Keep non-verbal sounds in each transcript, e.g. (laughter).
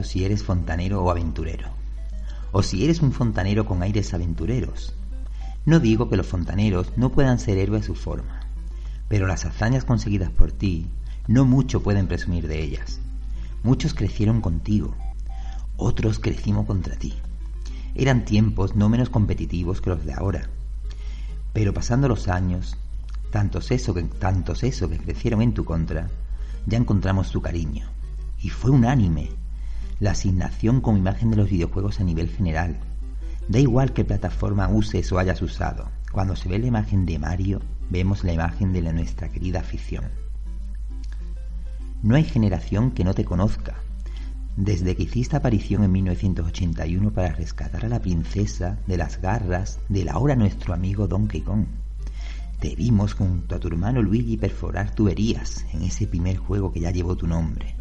Claro si eres fontanero o aventurero, o si eres un fontanero con aires aventureros. No digo que los fontaneros no puedan ser héroes a su forma, pero las hazañas conseguidas por ti no mucho pueden presumir de ellas. Muchos crecieron contigo, otros crecimos contra ti. Eran tiempos no menos competitivos que los de ahora. Pero pasando los años, tantos eso que, tantos eso que crecieron en tu contra, ya encontramos tu cariño. Y fue unánime. La asignación como imagen de los videojuegos a nivel general. Da igual qué plataforma uses o hayas usado. Cuando se ve la imagen de Mario, vemos la imagen de nuestra querida afición. No hay generación que no te conozca. Desde que hiciste aparición en 1981 para rescatar a la princesa de las garras del ahora nuestro amigo Donkey Kong. Te vimos junto a tu hermano Luigi perforar tuberías en ese primer juego que ya llevó tu nombre.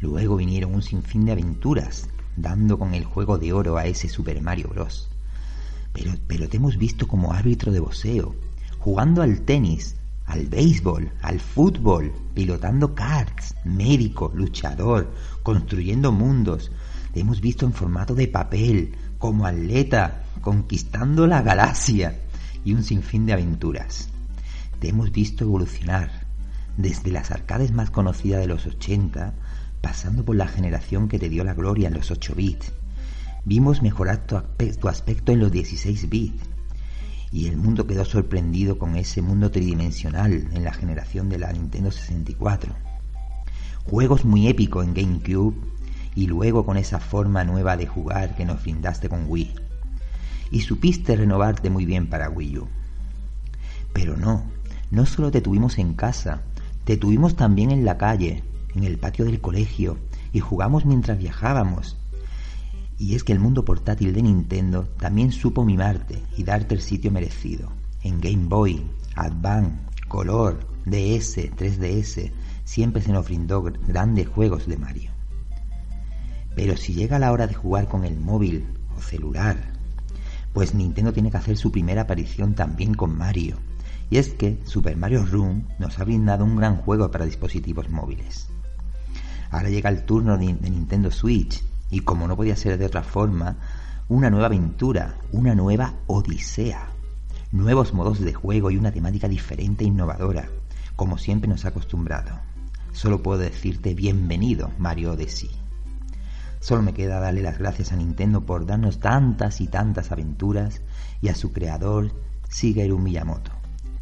Luego vinieron un sinfín de aventuras, dando con el juego de oro a ese Super Mario Bros. Pero, te hemos visto como árbitro de boxeo, jugando al tenis, al béisbol, al fútbol, pilotando karts, médico, luchador, construyendo mundos. Te hemos visto en formato de papel, como atleta, conquistando la galaxia y un sinfín de aventuras. Te hemos visto evolucionar, desde las arcades más conocidas de los 80, pasando por la generación que te dio la gloria en los 8 bits. Vimos mejorar tu aspecto en los 16 bits y el mundo quedó sorprendido con ese mundo tridimensional en la generación de la Nintendo 64. Juegos muy épicos en GameCube y luego con esa forma nueva de jugar que nos brindaste con Wii. Y supiste renovarte muy bien para Wii U. Pero no, no solo te tuvimos en casa, te tuvimos también en la calle, en el patio del colegio, y jugamos mientras viajábamos, y es que el mundo portátil de Nintendo también supo mimarte y darte el sitio merecido. En Game Boy, Advance, Color, DS, 3DS, siempre se nos brindó grandes juegos de Mario. Pero si llega la hora de jugar con el móvil o celular, pues Nintendo tiene que hacer su primera aparición también con Mario. Y es que Super Mario Run nos ha brindado un gran juego para dispositivos móviles. Ahora llega el turno de Nintendo Switch y como no podía ser de otra forma, una nueva aventura, una nueva odisea, nuevos modos de juego y una temática diferente e innovadora, como siempre nos ha acostumbrado. Solo puedo decirte bienvenido, Mario Odyssey. Solo me queda darle las gracias a Nintendo por darnos tantas y tantas aventuras y a su creador, Shigeru Miyamoto,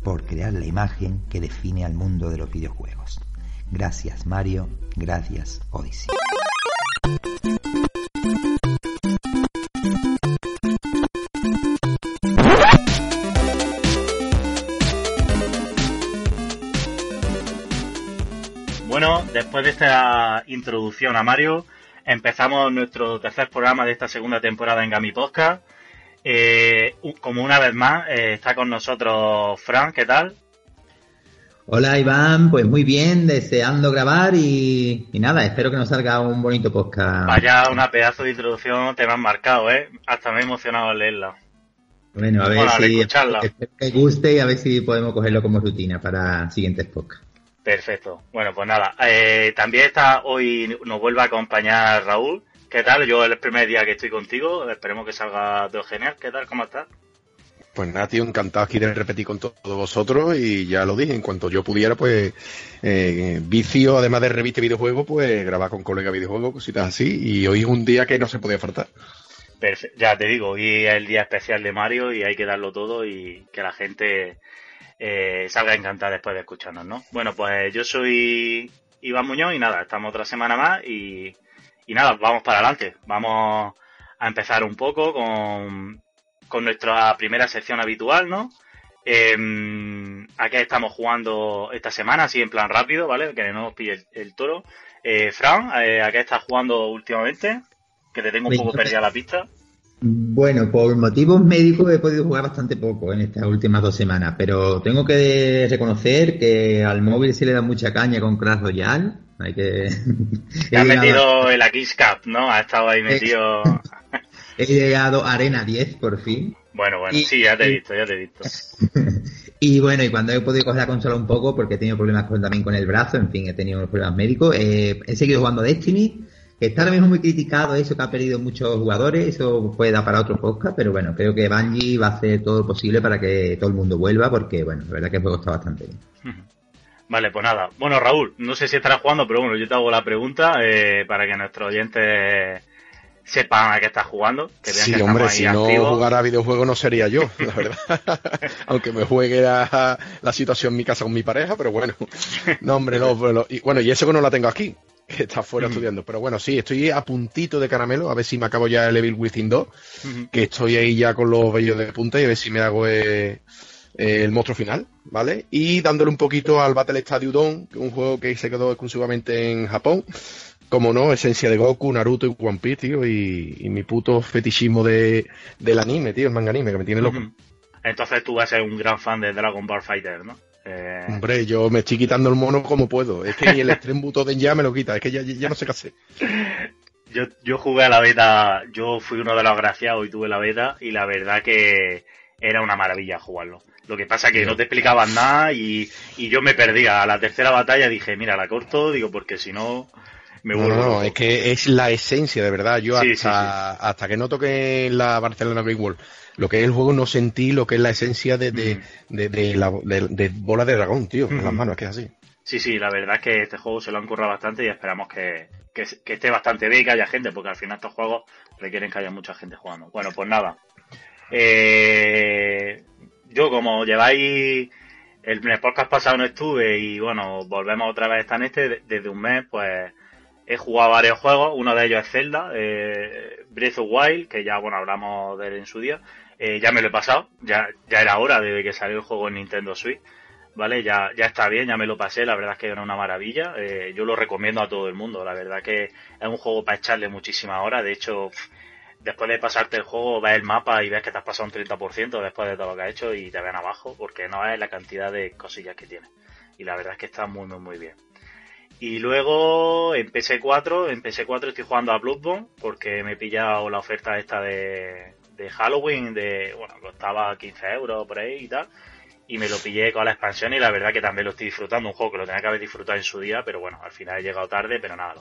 por crear la imagen que define al mundo de los videojuegos. Gracias Mario, gracias Odyssey. Bueno, después de esta introducción a Mario, empezamos nuestro tercer programa de esta segunda temporada en Gami Podcast. Eh, como una vez más, eh, está con nosotros Fran, ¿qué tal? Hola Iván, pues muy bien, deseando grabar y, nada, espero que nos salga un bonito podcast. Vaya una pedazo de introducción, te me han marcado, ¿eh? Hasta me he emocionado al leerla. Bueno, a ver si espero que guste y a ver si podemos cogerlo como rutina para siguientes podcasts. Perfecto. Bueno, pues nada, eh, también está hoy nos vuelve a acompañar Raúl. ¿Qué tal? Yo el primer día que estoy contigo, esperemos que salga todo genial. ¿Qué tal? ¿Cómo estás? Pues nada, tío, encantado aquí de repetir con todos vosotros y ya lo dije, en cuanto yo pudiera, pues eh, vicio, además de revista y videojuegos, pues grabar con colegas videojuegos, cositas así, y hoy es un día que no se podía faltar. Ya te digo, hoy es el día especial de Mario y hay que darlo todo y que la gente eh, salga encantada después de escucharnos, ¿no? Bueno, pues yo soy Iván Muñoz y nada, estamos otra semana más y, y nada, vamos para adelante. Vamos a empezar un poco con con nuestra primera sección habitual, ¿no? Eh, ¿A qué estamos jugando esta semana? Así en plan rápido, ¿vale? Que no nos pille el, toro. Eh, Fran, eh, ¿a qué estás jugando últimamente? Que te tengo un poco perdida la pista. Bueno, por motivos médicos he podido jugar bastante poco en estas últimas dos semanas, pero tengo que reconocer que al móvil se le da mucha caña con Crash Royale. Hay que. ha (laughs) metido el Kiss Cup, ¿no? Ha estado ahí metido. He llegado a Arena 10 por fin. Bueno, bueno, sí, ya te he visto, ya te he visto. (laughs) y bueno, y cuando he podido coger la consola un poco, porque he tenido problemas también con el brazo, en fin, he tenido unos problemas médicos, eh, he seguido jugando Destiny, que está ahora mismo muy criticado eso que ha perdido muchos jugadores, eso puede dar para otro podcast, pero bueno, creo que Bungie va a hacer todo lo posible para que todo el mundo vuelva, porque bueno, la verdad que el juego está bastante bien. (laughs) Vale, pues nada. Bueno, Raúl, no sé si estarás jugando, pero bueno, yo te hago la pregunta eh, para que nuestros oyentes sepan a qué estás jugando. Que sí, hombre, si no jugara videojuegos no sería yo, la (laughs) verdad. Aunque me juegue la, situación en mi casa con mi pareja, pero bueno. No, hombre, no. y, bueno, y eso que no la tengo aquí, que está fuera estudiando. Pero bueno, sí, estoy a puntito de caramelo, a ver si me acabo ya el Evil Within 2, que estoy ahí ya con los vellos de punta y a ver si me hago... Eh, eh, el monstruo final, ¿vale? Y dándole un poquito al Battle Stadium Dawn, un juego que se quedó exclusivamente en Japón. Como no, esencia de Goku, Naruto y One Piece, tío, y, mi puto fetichismo de, del anime, tío, el manga anime, que me tiene loco. Entonces tú vas a ser un gran fan de Dragon Ball Fighter, ¿no? Eh... Hombre, yo me estoy quitando el mono como puedo. Es que ni el (laughs) Extreme Butoden ya me lo quita, es que ya, ya no sé qué hacer. Yo, yo jugué a la beta, yo fui uno de los agraciados y tuve la beta, y la verdad que era una maravilla jugarlo. Lo que pasa que no te explicaban nada y, y yo me perdía. A la tercera batalla dije, mira, la corto, digo, porque si no me vuelvo. No, no, es que es la esencia, de verdad. Yo hasta, hasta que no toqué la Barcelona Great Wall, lo que es el juego, no sentí lo que es la esencia de, de, mm. de, la, de, bola de dragón, tío, en las manos, es que es así. Sí, sí, la verdad es que este juego se lo han currado bastante y esperamos que, que, que esté bastante bien y que haya gente, porque al final estos juegos requieren que haya mucha gente jugando. Bueno, pues nada. Eh, yo como lleváis el, el, podcast pasado no estuve y bueno, volvemos otra vez en este, desde un mes pues he jugado varios juegos, uno de ellos es Zelda, eh, Breath of Wild, que ya bueno hablamos de él en su día, eh, ya me lo he pasado, ya, ya era hora desde que salió el juego en Nintendo Switch, ¿vale? Ya, ya está bien, ya me lo pasé, la verdad es que era una maravilla, eh, yo lo recomiendo a todo el mundo, la verdad que es un juego para echarle muchísimas horas, de hecho después de pasarte el juego, ves el mapa y ves que te has pasado un 30% después de todo lo que has hecho y te ven abajo, porque no es la cantidad de cosillas que tiene. Y la verdad es que está muy, muy, muy bien. Y luego en PS4, en PS4 estoy jugando a Bloodborne, porque me he pillado la oferta esta de, Halloween, de, bueno, costaba 15 euros por ahí y tal. Y me lo pillé con la expansión y la verdad que también lo estoy disfrutando, un juego que lo tenía que haber disfrutado en su día, pero bueno, al final he llegado tarde, pero nada,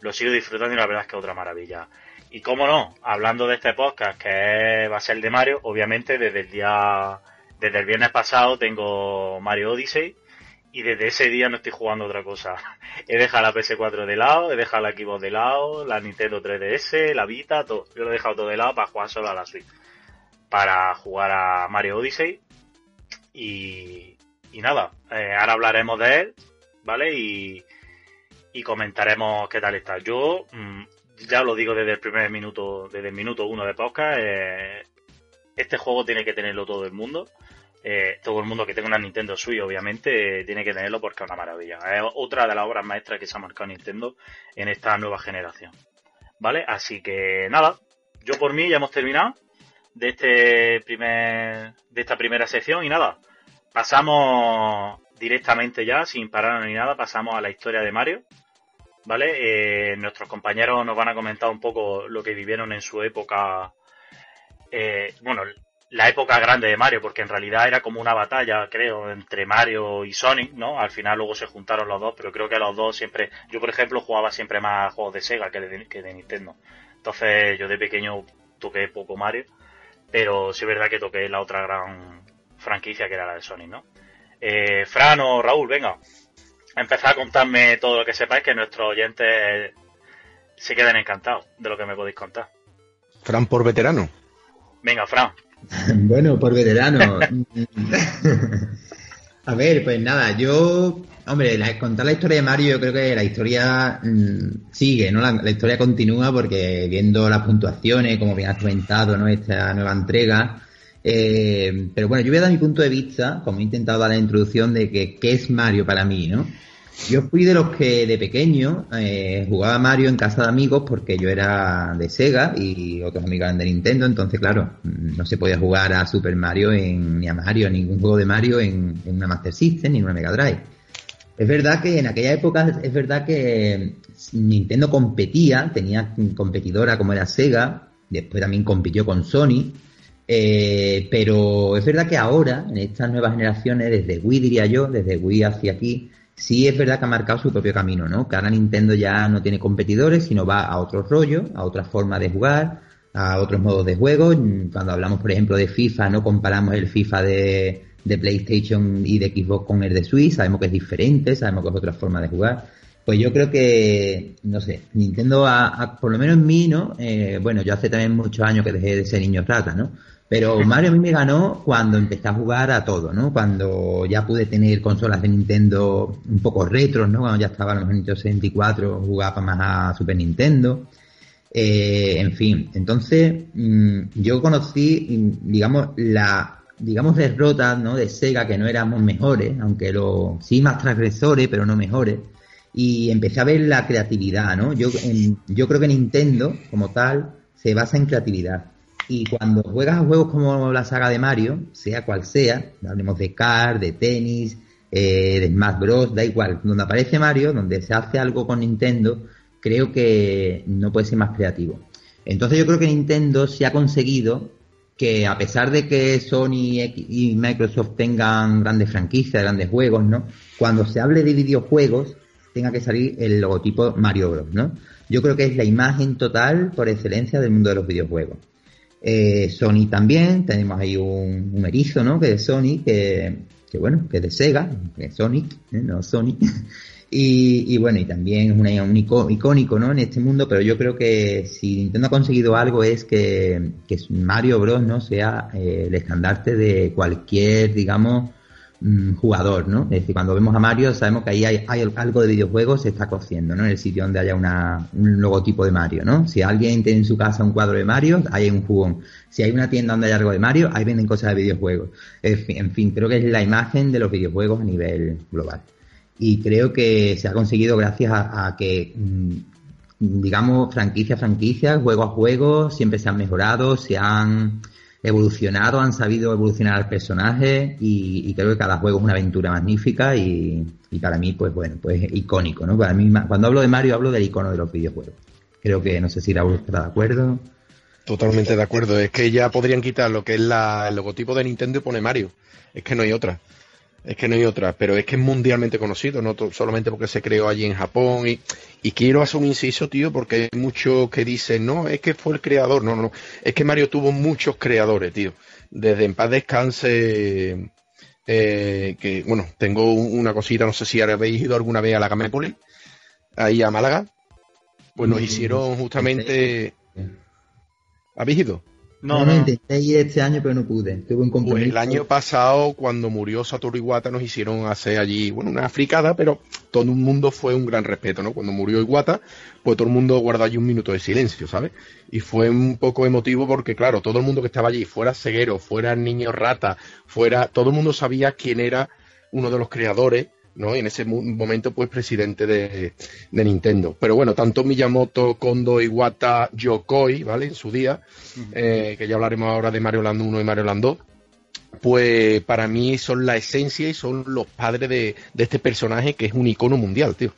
lo sigo disfrutando y la verdad es que otra maravilla. Y cómo no, hablando de este podcast que va a ser el de Mario, obviamente desde el día, desde el viernes pasado tengo Mario Odyssey y desde ese día no estoy jugando otra cosa. He dejado la PS4 de lado, he dejado la Xbox de lado, la Nintendo 3DS, la Vita, todo. Yo lo he dejado todo de lado para jugar solo a la Switch. Para jugar a Mario Odyssey. Y, y nada, eh, ahora hablaremos de él, ¿vale? Y, y comentaremos qué tal está. Yo mm, ya lo digo desde el primer minuto, desde el minuto uno de podcast, eh, este juego tiene que tenerlo todo el mundo. Eh, todo el mundo que tenga una Nintendo Switch, obviamente, tiene que tenerlo porque es una maravilla. Es otra de las obras maestras que se ha marcado Nintendo en esta nueva generación. ¿Vale? Así que nada, yo por mí ya hemos terminado de este primer, de esta primera sección y nada, pasamos directamente ya, sin parar ni nada, pasamos a la historia de Mario. ¿vale? Eh, nuestros compañeros nos van a comentar un poco lo que vivieron en su época, eh, bueno, la época grande de Mario, porque en realidad era como una batalla, creo, entre Mario y Sonic, ¿no? Al final luego se juntaron los dos, pero creo que los dos siempre, yo por ejemplo jugaba siempre más juegos de Sega que de, que de Nintendo. Entonces yo de pequeño toqué poco Mario, pero sí es verdad que toqué la otra gran franquicia que era la de Sonic, ¿no? Eh, Fran o Raúl, venga, empezar a contarme todo lo que sepáis, que nuestros oyentes se queden encantados de lo que me podéis contar. Fran por veterano. Venga, Fran. (laughs) bueno, por veterano. a ver, pues nada, yo, hombre, contar la historia de Mario, yo creo que la historia mm, sigue, ¿no? La, historia continúa porque viendo las puntuaciones, como bien has comentado, ¿no? Esta nueva entrega. Eh, pero bueno, yo voy a dar mi punto de vista, como he intentado dar la introducción, de que qué es Mario para mí, ¿no? Yo fui de los que de pequeño eh, jugaba Mario en casa de amigos porque yo era de Sega y otros amigos eran de Nintendo, entonces claro, no se podía jugar a Super Mario en, ni a Mario, ningún juego de Mario en, una Master System ni en una Mega Drive. Es verdad que en aquella época, es verdad que Nintendo competía, tenía competidora como era Sega, después también compitió con Sony, eh, pero es verdad que ahora, en estas nuevas generaciones, desde Wii diría yo, desde Wii hacia aquí, sí es verdad que ha marcado su propio camino, ¿no? Que ahora Nintendo ya no tiene competidores, sino va a otro rollo, a otra forma de jugar, a otros modos de juego. Cuando hablamos, por ejemplo, de FIFA, no comparamos el FIFA de, PlayStation y de Xbox con el de Switch, sabemos que es diferente, sabemos que es otra forma de jugar. Pues yo creo que, no sé, Nintendo, a, por lo menos en mí, ¿no? Eh, bueno, yo hace también muchos años que dejé de ser niño rata, ¿no? Pero Mario a mí me ganó cuando empecé a jugar a todo, ¿no? Cuando ya pude tener consolas de Nintendo un poco retros, ¿no? Cuando ya estaba en los Nintendo 64, jugaba más a Super Nintendo. Eh, en fin, entonces mm, yo conocí, digamos, la digamos derrota ¿no? de Sega que no éramos mejores, aunque lo sí más transgresores, pero no mejores. Y empecé a ver la creatividad, ¿no? Yo, yo creo que Nintendo, como tal, se basa en creatividad. Y cuando juegas a juegos como la saga de Mario, sea cual sea, hablemos de car, de tenis, eh, de Smash Bros, da igual, donde aparece Mario, donde se hace algo con Nintendo, creo que no puede ser más creativo. Entonces yo creo que Nintendo se ha conseguido que a pesar de que Sony y Microsoft tengan grandes franquicias, grandes juegos, ¿no? Cuando se hable de videojuegos, tenga que salir el logotipo Mario Bros, ¿no? Yo creo que es la imagen total por excelencia del mundo de los videojuegos. Eh, Sony también, tenemos ahí un, un, erizo, ¿no? Que es Sony, que, que bueno, que es de Sega, que es Sonic, ¿eh? no Sony. (laughs) Y, bueno, y también es un icónico ¿no? en este mundo, pero yo creo que si Nintendo ha conseguido algo es que, Mario Bros. no sea eh, el estandarte de cualquier, digamos, mm, jugador, ¿no? Es decir, cuando vemos a Mario sabemos que ahí hay, algo de videojuegos se está cociendo, ¿no? En el sitio donde haya una, un logotipo de Mario, ¿no? Si alguien tiene en su casa un cuadro de Mario, hay un jugón. Si hay una tienda donde hay algo de Mario, ahí venden cosas de videojuegos. en fin, creo que es la imagen de los videojuegos a nivel global y creo que se ha conseguido gracias a, que, mm, digamos, franquicia a franquicia, juego a juego, siempre se han mejorado, se han evolucionado, han sabido evolucionar al personaje y, creo que cada juego es una aventura magnífica y, para mí, pues bueno, pues icónico, ¿no? Para mí, cuando hablo de Mario, hablo del icono de los videojuegos. Creo que, no sé si Raúl está de acuerdo. Totalmente de acuerdo. Es que ya podrían quitar lo que es el logotipo de Nintendo y pone Mario. Es que no hay otra. Es que no hay otra, pero es que es mundialmente conocido, no solamente porque se creó allí en Japón. Y, y quiero hacer un inciso, tío, porque hay muchos que dicen, no, es que fue el creador. No, no, no. Es que Mario tuvo muchos creadores, tío. Desde En Paz Descanse, eh, que, bueno, tengo una cosita, no sé si habéis ido alguna vez a la Gamépolis, ahí a Málaga. Pues nos mm, hicieron justamente. ¿Habéis ido? No, no, intenté ir este año, pero no pude. Tuve un Pues el año pasado, cuando murió Satoru Iwata, nos hicieron hacer allí, bueno, una fricada, pero todo el mundo fue un gran respeto, ¿no? Cuando murió Iwata, pues todo el mundo guardó allí un minuto de silencio, ¿sabes? Y fue un poco emotivo porque, claro, todo el mundo que estaba allí, fuera ceguero, fuera niño rata, fuera, todo el mundo sabía quién era uno de los creadores ¿no? Y en ese momento, pues, presidente de, Nintendo. Pero bueno, tanto Miyamoto, Kondo, Iwata, Yokoi, ¿vale? En su día, eh, que ya hablaremos ahora de Mario Land 1 y Mario Land 2, pues para mí son la esencia y son los padres de, este personaje que es un icono mundial, tío.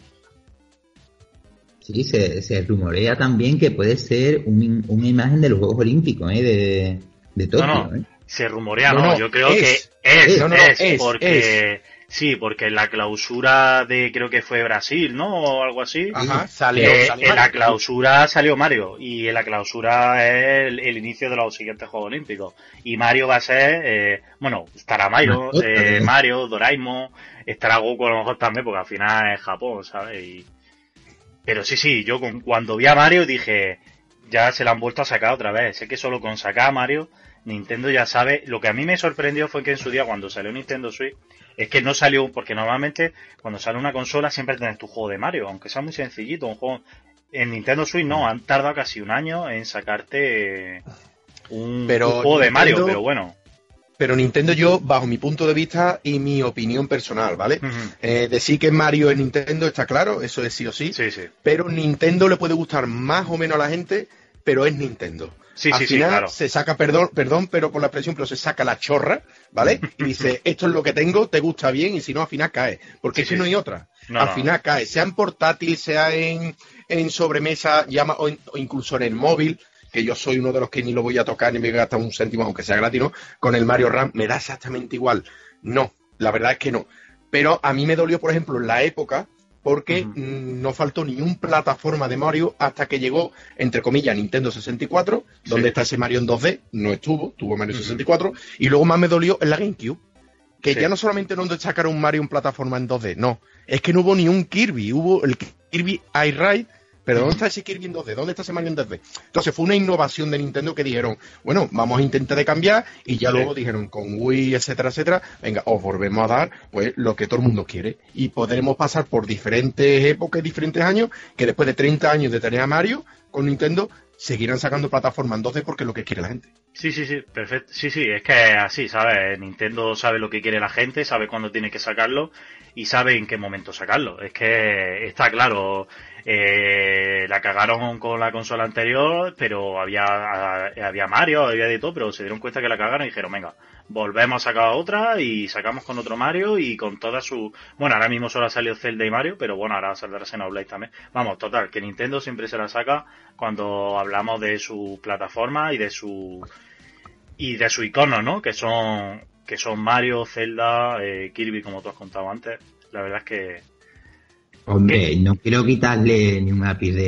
Sí, se, rumorea también que puede ser una imagen de los Juegos Olímpicos, ¿eh? De, de Tokio, ¿eh? Se rumorea, no, yo creo que es, es, porque Sí, porque en la clausura de, creo que fue Brasil, ¿no? O algo así. Ajá, salió, eh, En la clausura salió Mario. Y en la clausura es el, inicio de los siguientes Juegos Olímpicos. Y Mario va a ser, eh, bueno, estará Mario, eh, Mario, Doraemon, estará Goku a lo mejor también, porque al final es Japón, ¿sabes? Pero sí, sí, yo cuando vi a Mario dije, ya se la han vuelto a sacar otra vez. Sé que solo con sacar a Mario, Nintendo ya sabe. Lo que a mí me sorprendió fue que en su día, cuando salió Nintendo Switch, es que no salió, porque normalmente cuando sale una consola siempre tienes tu juego de Mario, aunque sea muy sencillito, un juego... En Nintendo Switch no, han tardado casi un año en sacarte un, juego de Mario, pero bueno. Pero Nintendo yo, bajo mi punto de vista y mi opinión personal, ¿vale? Eh, decir que Mario es Nintendo está claro, eso es sí o sí. Sí, sí. Pero Nintendo le puede gustar más o menos a la gente, pero es Nintendo. Sí, Al final se saca, perdón, perdón, pero por la expresión, pero se saca la chorra, ¿vale? Y dice, esto es lo que tengo, te gusta bien, y si no, al final cae. Porque si no hay otra. al final cae, sea en portátil, sea en, en sobremesa, llama, o, incluso en el móvil, que yo soy uno de los que ni lo voy a tocar ni me voy a gastar un céntimo, aunque sea gratis, ¿no? Con el Mario Ram me da exactamente igual. No, la verdad es que no. Pero a mí me dolió, por ejemplo, en la época, porque no faltó ni un plataforma de Mario hasta que llegó, entre comillas, Nintendo 64, donde está ese Mario en 2D, no estuvo, tuvo Mario 64, y luego más me dolió en la GameCube, que ya no solamente no sacaron un Mario en plataforma en 2D, no, es que no hubo ni un Kirby, hubo el Kirby Air Ride, pero ¿dónde está ese Kirby en 2D? ¿Dónde está ese Mario en 2D? Entonces fue una innovación de Nintendo que dijeron, bueno, vamos a intentar de cambiar y ya luego dijeron con Wii, etcétera, etcétera, venga, os volvemos a dar pues lo que todo el mundo quiere y podremos pasar por diferentes épocas, diferentes años, que después de 30 años de tener a Mario con Nintendo, seguirán sacando plataformas en 2D porque es lo que quiere la gente. Sí, sí, sí, perfecto. Sí, sí, es que así, ¿sabes? Nintendo sabe lo que quiere la gente, sabe cuándo tiene que sacarlo y sabe en qué momento sacarlo. Es que está claro, eh, la cagaron con la consola anterior, pero había, había Mario, había de todo, pero se dieron cuenta que la cagaron y dijeron, venga, volvemos a sacar otra y sacamos con otro Mario y con toda su... Bueno, ahora mismo solo ha salido Zelda y Mario, pero bueno, ahora saldrá Xenoblade también. Vamos, total, que Nintendo siempre se la saca cuando hablamos de su plataforma y de su... y de su icono, ¿no? Que son que son Mario, Zelda, eh, Kirby, como tú has contado antes. La verdad es que Hombre, no quiero quitarle ni un ápice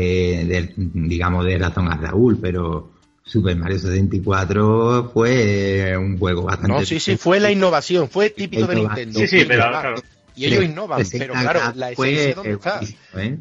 de, digamos, de razón a Raúl, pero Super Mario 64 fue un juego bastante... No, sí, sí, fue la innovación, fue típico de Nintendo. Sí, sí, pero claro. Y ellos innovan, pero claro, la esencia dónde está. ¿eh?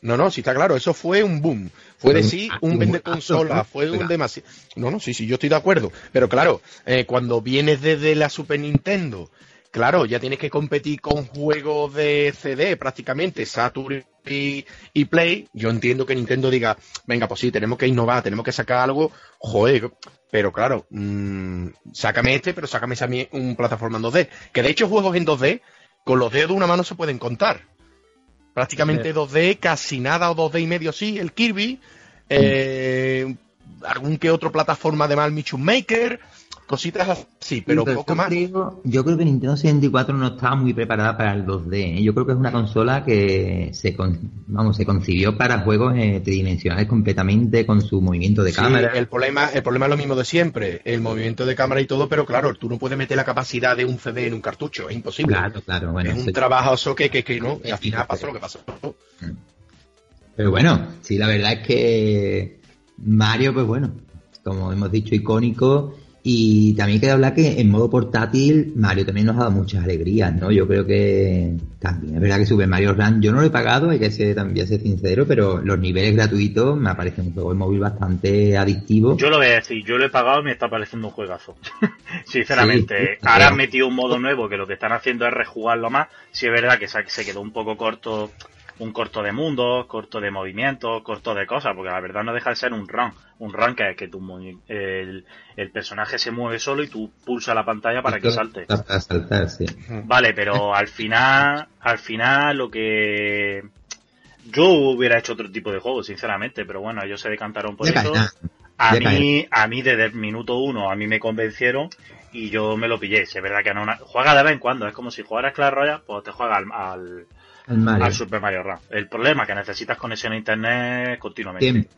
No, no, sí está claro, eso fue un boom. Fue decir un vende consola, fue un demasiado. No, no, sí, sí, yo estoy de acuerdo. Pero claro, eh, cuando vienes desde la Super Nintendo Claro, ya tienes que competir con juegos de CD prácticamente, Saturn y, Play. Yo entiendo que Nintendo diga, venga, pues sí, tenemos que innovar, tenemos que sacar algo, joder, pero claro, mmm, sácame este, pero sácame un plataforma en 2D. Que de hecho juegos en 2D, con los dedos de una mano se pueden contar. Prácticamente 2D, casi nada o 2D y medio sí, el Kirby, eh, algún que otro plataforma de mal Maker, cositas así, pero poco más. yo creo que Nintendo 64 no estaba muy preparada para el 2D. ¿eh? Yo creo que es una consola que se, vamos, se concibió para juegos eh, tridimensionales completamente con su movimiento de cámara. El problema, el problema es lo mismo de siempre, el movimiento de cámara y todo, pero claro, tú no puedes meter la capacidad de un CD en un cartucho, es imposible. Claro, claro. Bueno, es un trabajo que, que, que no, y al final pasó lo que pasó. Pero bueno, sí, la verdad es que Mario, pues bueno, como hemos dicho, icónico y también quiero hablar que en modo portátil Mario también nos ha dado muchas alegrías, ¿no? Yo creo que también es verdad que Super Mario Run yo no lo he pagado, hay que ser también ser sincero, pero los niveles gratuitos me aparece un juego de móvil bastante adictivo. Yo lo voy a decir, yo lo he pagado y me está pareciendo un juegazo. (laughs) Sinceramente, ahora han metido un modo nuevo que lo que están haciendo es rejugarlo más. Si es verdad que se quedó un poco corto un corto de mundos, corto de movimientos, corto de cosas, porque la verdad no deja de ser un run. Un run que es que tu, el, el personaje se mueve solo y tú pulsa la pantalla para que salte. Para saltar, sí. Vale, pero (laughs) al final, al final lo que yo hubiera hecho otro tipo de juego, sinceramente, pero bueno, ellos se decantaron por eso. A mí, a mí desde el minuto uno, a mí me convencieron y yo me lo pillé. Es verdad que no, juega de vez en cuando, es como si jugaras Clash Royale, pues te juega al al Super Mario Run. El problema es que necesitas conexión a internet continuamente.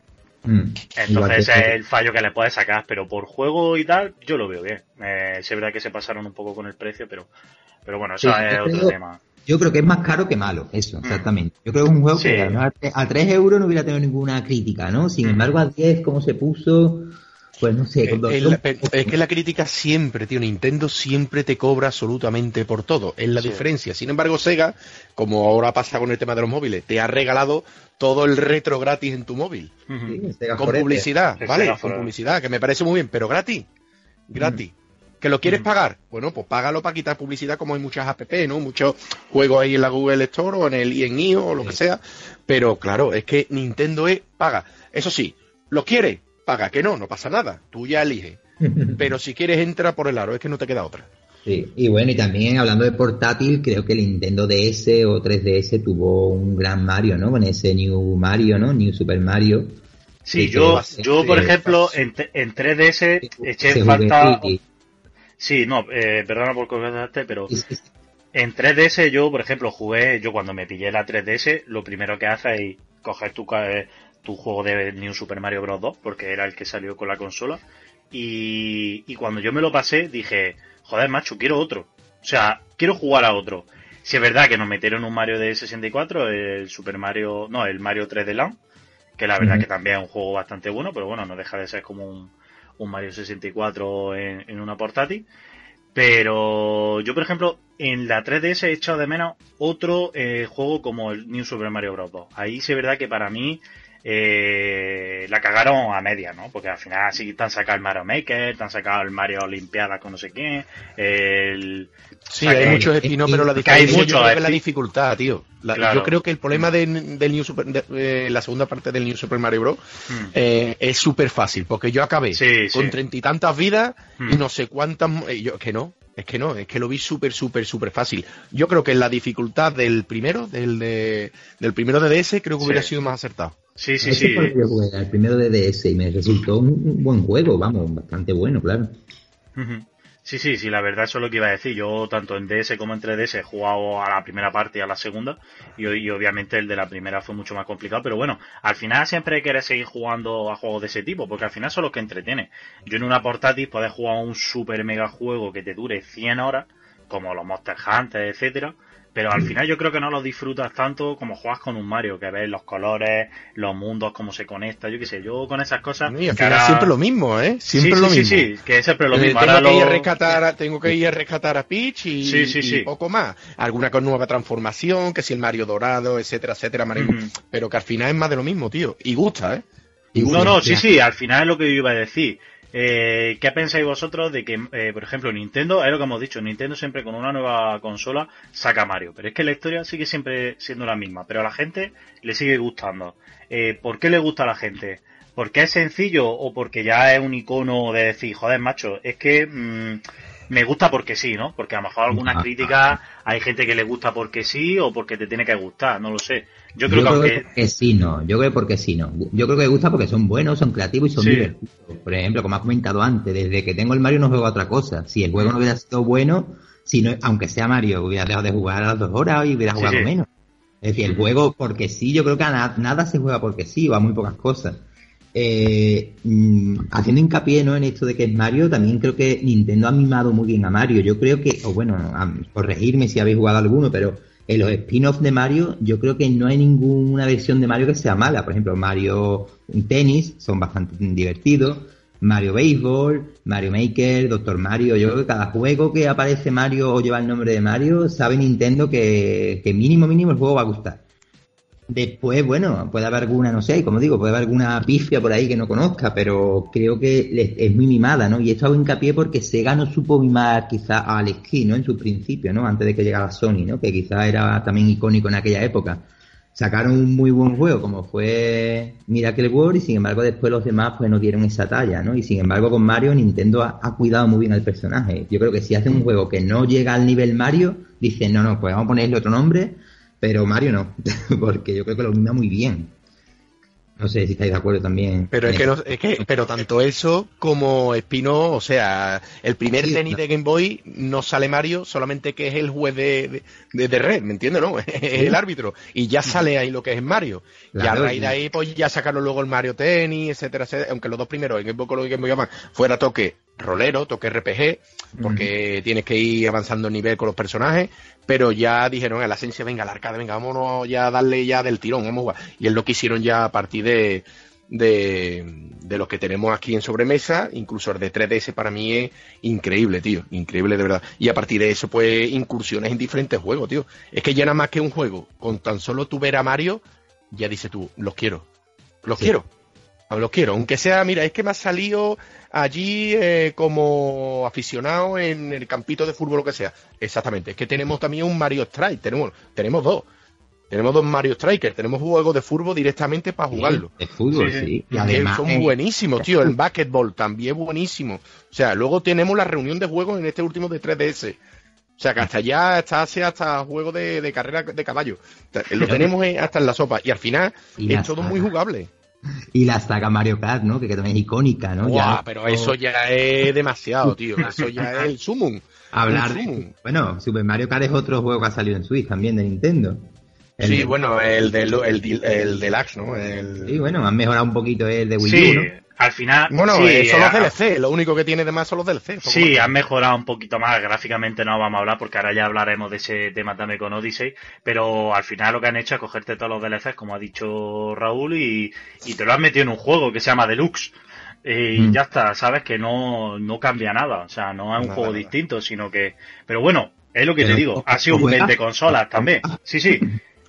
Mm. Entonces es el fallo que le puedes sacar, pero por juego y tal, yo lo veo bien. Eh, es verdad que se pasaron un poco con el precio, pero, pero bueno, eso es otro tema. Yo creo que es más caro que malo, eso, mm. exactamente. Yo creo que es un juego que a, 3 euros no hubiera tenido ninguna crítica, ¿no? Sin mm. embargo, a 10, como se puso, pues no sé. Es que la crítica siempre, tío, Nintendo siempre te cobra absolutamente por todo. Es la diferencia. Sin embargo, Sega, como ahora pasa con el tema de los móviles, te ha regalado todo el retro gratis en tu móvil. con publicidad, ¿vale? Con publicidad, que me parece muy bien, pero gratis. Gratis. ¿Que lo quieres pagar? Bueno, pues págalo para quitar publicidad como hay muchas app, ¿no? Muchos juegos ahí en la Google Store o en el INIO o lo que sea. Pero claro, es que Nintendo es paga. Eso sí, ¿lo quieres? Paga, que no, no pasa nada, tú ya eliges. (laughs) Pero si quieres entra por el aro, es que no te queda otra. Sí, y bueno, y también hablando de portátil, creo que el Nintendo DS o 3DS tuvo un gran Mario, ¿no? Con ese New Mario, ¿no? New Super Mario. Sí, yo, yo por ejemplo, en, en 3DS eché en falta... Sí, no, eh, perdona por comentarte, pero en 3DS yo, por ejemplo, jugué, yo cuando me pillé la 3DS, lo primero que hace es coger tu, tu juego de New Super Mario Bros. 2, porque era el que salió con la consola. Y, y cuando yo me lo pasé, dije, joder, macho, quiero otro. O sea, quiero jugar a otro. Si es verdad que nos metieron un Mario de 64, el Super Mario, no, el Mario 3 d Land, que la verdad que también es un juego bastante bueno, pero bueno, no deja de ser como un, un Mario 64 en, en una portátil. Pero yo, por ejemplo, en la 3DS he echado de menos otro eh, juego como el New Super Mario Bros. Ahí sí es verdad que para mí eh, la cagaron a media, ¿no? Porque al final sí te han sacado el Mario Maker, te han sacado el Mario Olimpiada con no sé quién, el... Sí, hay muchos espinos, pero la, diferencia es la dificultad, tío. Yo creo que el problema del New Super, de, la segunda parte del New Super Mario Bros. Hmm. Eh, es súper fácil, porque yo acabé con treinta y tantas vidas y hmm. no sé cuántas... Eh, yo, que no, es que no, es que lo vi súper, súper, súper fácil. Yo creo que la dificultad del primero, del, de, del primero de DS, creo que hubiera sido más acertado. Sí, sí, sí. el primero de DS y me resultó un buen juego, vamos, bastante bueno, claro. Sí, sí, sí, la verdad eso es lo que iba a decir. Yo tanto en DS como en 3DS he jugado a la primera parte y a la segunda y, y, obviamente el de la primera fue mucho más complicado, pero bueno, al final siempre quieres seguir jugando a juegos de ese tipo porque al final son los que entretiene. Yo en una portátil puedes jugar un super mega juego que te dure 100 horas, como los Monster Hunter, etcétera, pero al final yo creo que no lo disfrutas tanto como juegas con un Mario, que ves los colores, los mundos, cómo se conecta, yo qué sé, yo con esas cosas... Y al final siempre lo mismo, ¿eh? Siempre sí, lo sí, mismo. Sí, sí, que siempre lo eh, mismo. Tengo, que ir a rescatar a, tengo que ir a rescatar a Peach y, poco más. Alguna con nueva transformación, que si el Mario dorado, etcétera, etcétera, pero que al final es más de lo mismo, tío. Y gusta, ¿eh? Y gusta. No, no, sí, sí, al final es lo que yo iba a decir. Eh, ¿Qué pensáis vosotros de que, eh, por ejemplo, Nintendo, es lo que hemos dicho, Nintendo siempre con una nueva consola saca Mario, pero es que la historia sigue siempre siendo la misma, pero a la gente le sigue gustando. Eh, ¿Por qué le gusta a la gente? ¿Porque es sencillo o porque ya es un icono de decir, joder, macho, es que mm, me gusta porque sí, ¿no? Porque a lo mejor algunas ah, críticas hay gente que le gusta porque sí o porque te tiene que gustar, no lo sé. Yo creo, que, porque sí, no. Yo creo porque sí, no. Yo creo que gusta porque son buenos, son creativos y son divertidos. Por ejemplo, como has comentado antes, desde que tengo el Mario no juego a otra cosa. Si el juego no hubiera sido bueno, si no, aunque sea Mario, hubiera dejado de jugar a las dos horas y hubiera jugado menos. Es decir, el juego porque sí, yo creo que nada, se juega porque sí, o a muy pocas cosas. Eh, mm, haciendo hincapié ¿no? en esto de que es Mario, también creo que Nintendo ha mimado muy bien a Mario. Yo creo que, o bueno, corregirme si habéis jugado alguno, pero en los spin-offs de Mario, yo creo que no hay ninguna versión de Mario que sea mala. Por ejemplo, Mario Tennis son bastante divertidos. Mario Baseball, Mario Maker, Doctor Mario. Yo creo que cada juego que aparece Mario o lleva el nombre de Mario, sabe Nintendo que, que mínimo, mínimo el juego va a gustar. Después, bueno, puede haber alguna, no sé, como digo, puede haber alguna pifia por ahí que no conozca, pero creo que es muy mimada, ¿no? Y esto hago hincapié porque Sega no supo mimar quizá a Alex Key, ¿no? En su principio, ¿no? Antes de que llegara Sony, ¿no? Que quizá era también icónico en aquella época. Sacaron un muy buen juego como fue Miracle World y sin embargo después los demás pues no dieron esa talla, ¿no? Y sin embargo con Mario Nintendo ha, cuidado muy bien al personaje. Yo creo que si hace un juego que no llega al nivel Mario, dicen, no, no, pues vamos a ponerle otro nombre pero Mario no, (laughs) porque yo creo que lo mima muy bien. No sé si estáis de acuerdo también. Pero es que, no, es que pero tanto eso como Espino, o sea, el primer tenis de Game Boy no sale Mario, solamente que es el juez de, de, red, ¿me entiendes? No, (laughs) es el árbitro. Y ya sale ahí lo que es Mario. y a raíz de ahí, pues ya sacaron luego el Mario Tennis, etcétera, etcétera. Aunque los dos primeros en Game Boy, lo que Game Boy llaman, fuera toque rolero, toque RPG, porque tienes que ir avanzando el nivel con los personajes, pero ya dijeron a la esencia, venga, la arcade, venga, vámonos ya a darle ya del tirón, vamos a jugar. Y es lo que hicieron ya a partir de, de, de los que tenemos aquí en sobremesa, incluso el de 3DS para mí es increíble, tío, increíble de verdad. Y a partir de eso, pues, incursiones en diferentes juegos, tío. Es que ya nada más que un juego, con tan solo tu ver a Mario, ya dices tú, los quiero, los quiero. Los quiero, aunque sea, mira, es que me ha salido allí eh, como aficionado en el campito de fútbol lo que sea. Exactamente, es que tenemos también un Mario Strike, tenemos, tenemos dos. Tenemos dos Mario Strikers, tenemos juegos de fútbol directamente para jugarlo. De fútbol, sí. Y además, son eh, buenísimos, (laughs) tío. El basketball también buenísimo. O sea, luego tenemos la reunión de juegos en este último de 3DS. O sea, que hasta ya está hasta juego de, de carrera de caballo. Lo tenemos hasta en la sopa. Y al final es todo muy jugable. Y la saga Mario Kart, ¿no? Que, también es icónica, ¿no? ya, pero eso ya es demasiado, tío. (laughs) Eso ya es el sumum. Hablar. Bueno, Super Mario Kart es otro juego que ha salido en Switch también de Nintendo. sí, bueno, el del el, el deluxe, ¿no? El... Sí, bueno, han mejorado un poquito el de Wii Sí, U, ¿no? Al final. Bueno, sí, eh, son los a- DLC, lo único que tiene de más son los DLC. Sí, han mejorado un poquito más. Gráficamente no vamos a hablar porque ahora ya hablaremos de ese tema también con Odyssey. Pero al final lo que han hecho es cogerte todos los DLCs, como ha dicho Raúl, y, y te lo han metido en un juego que se llama Deluxe. Y Mm. ya está, sabes que no, no cambia nada. O sea, no es un Nada, juego nada. distinto, sino que. Pero bueno, es lo que Pero, te digo. Ha sido un vende consolas también. Sí, sí.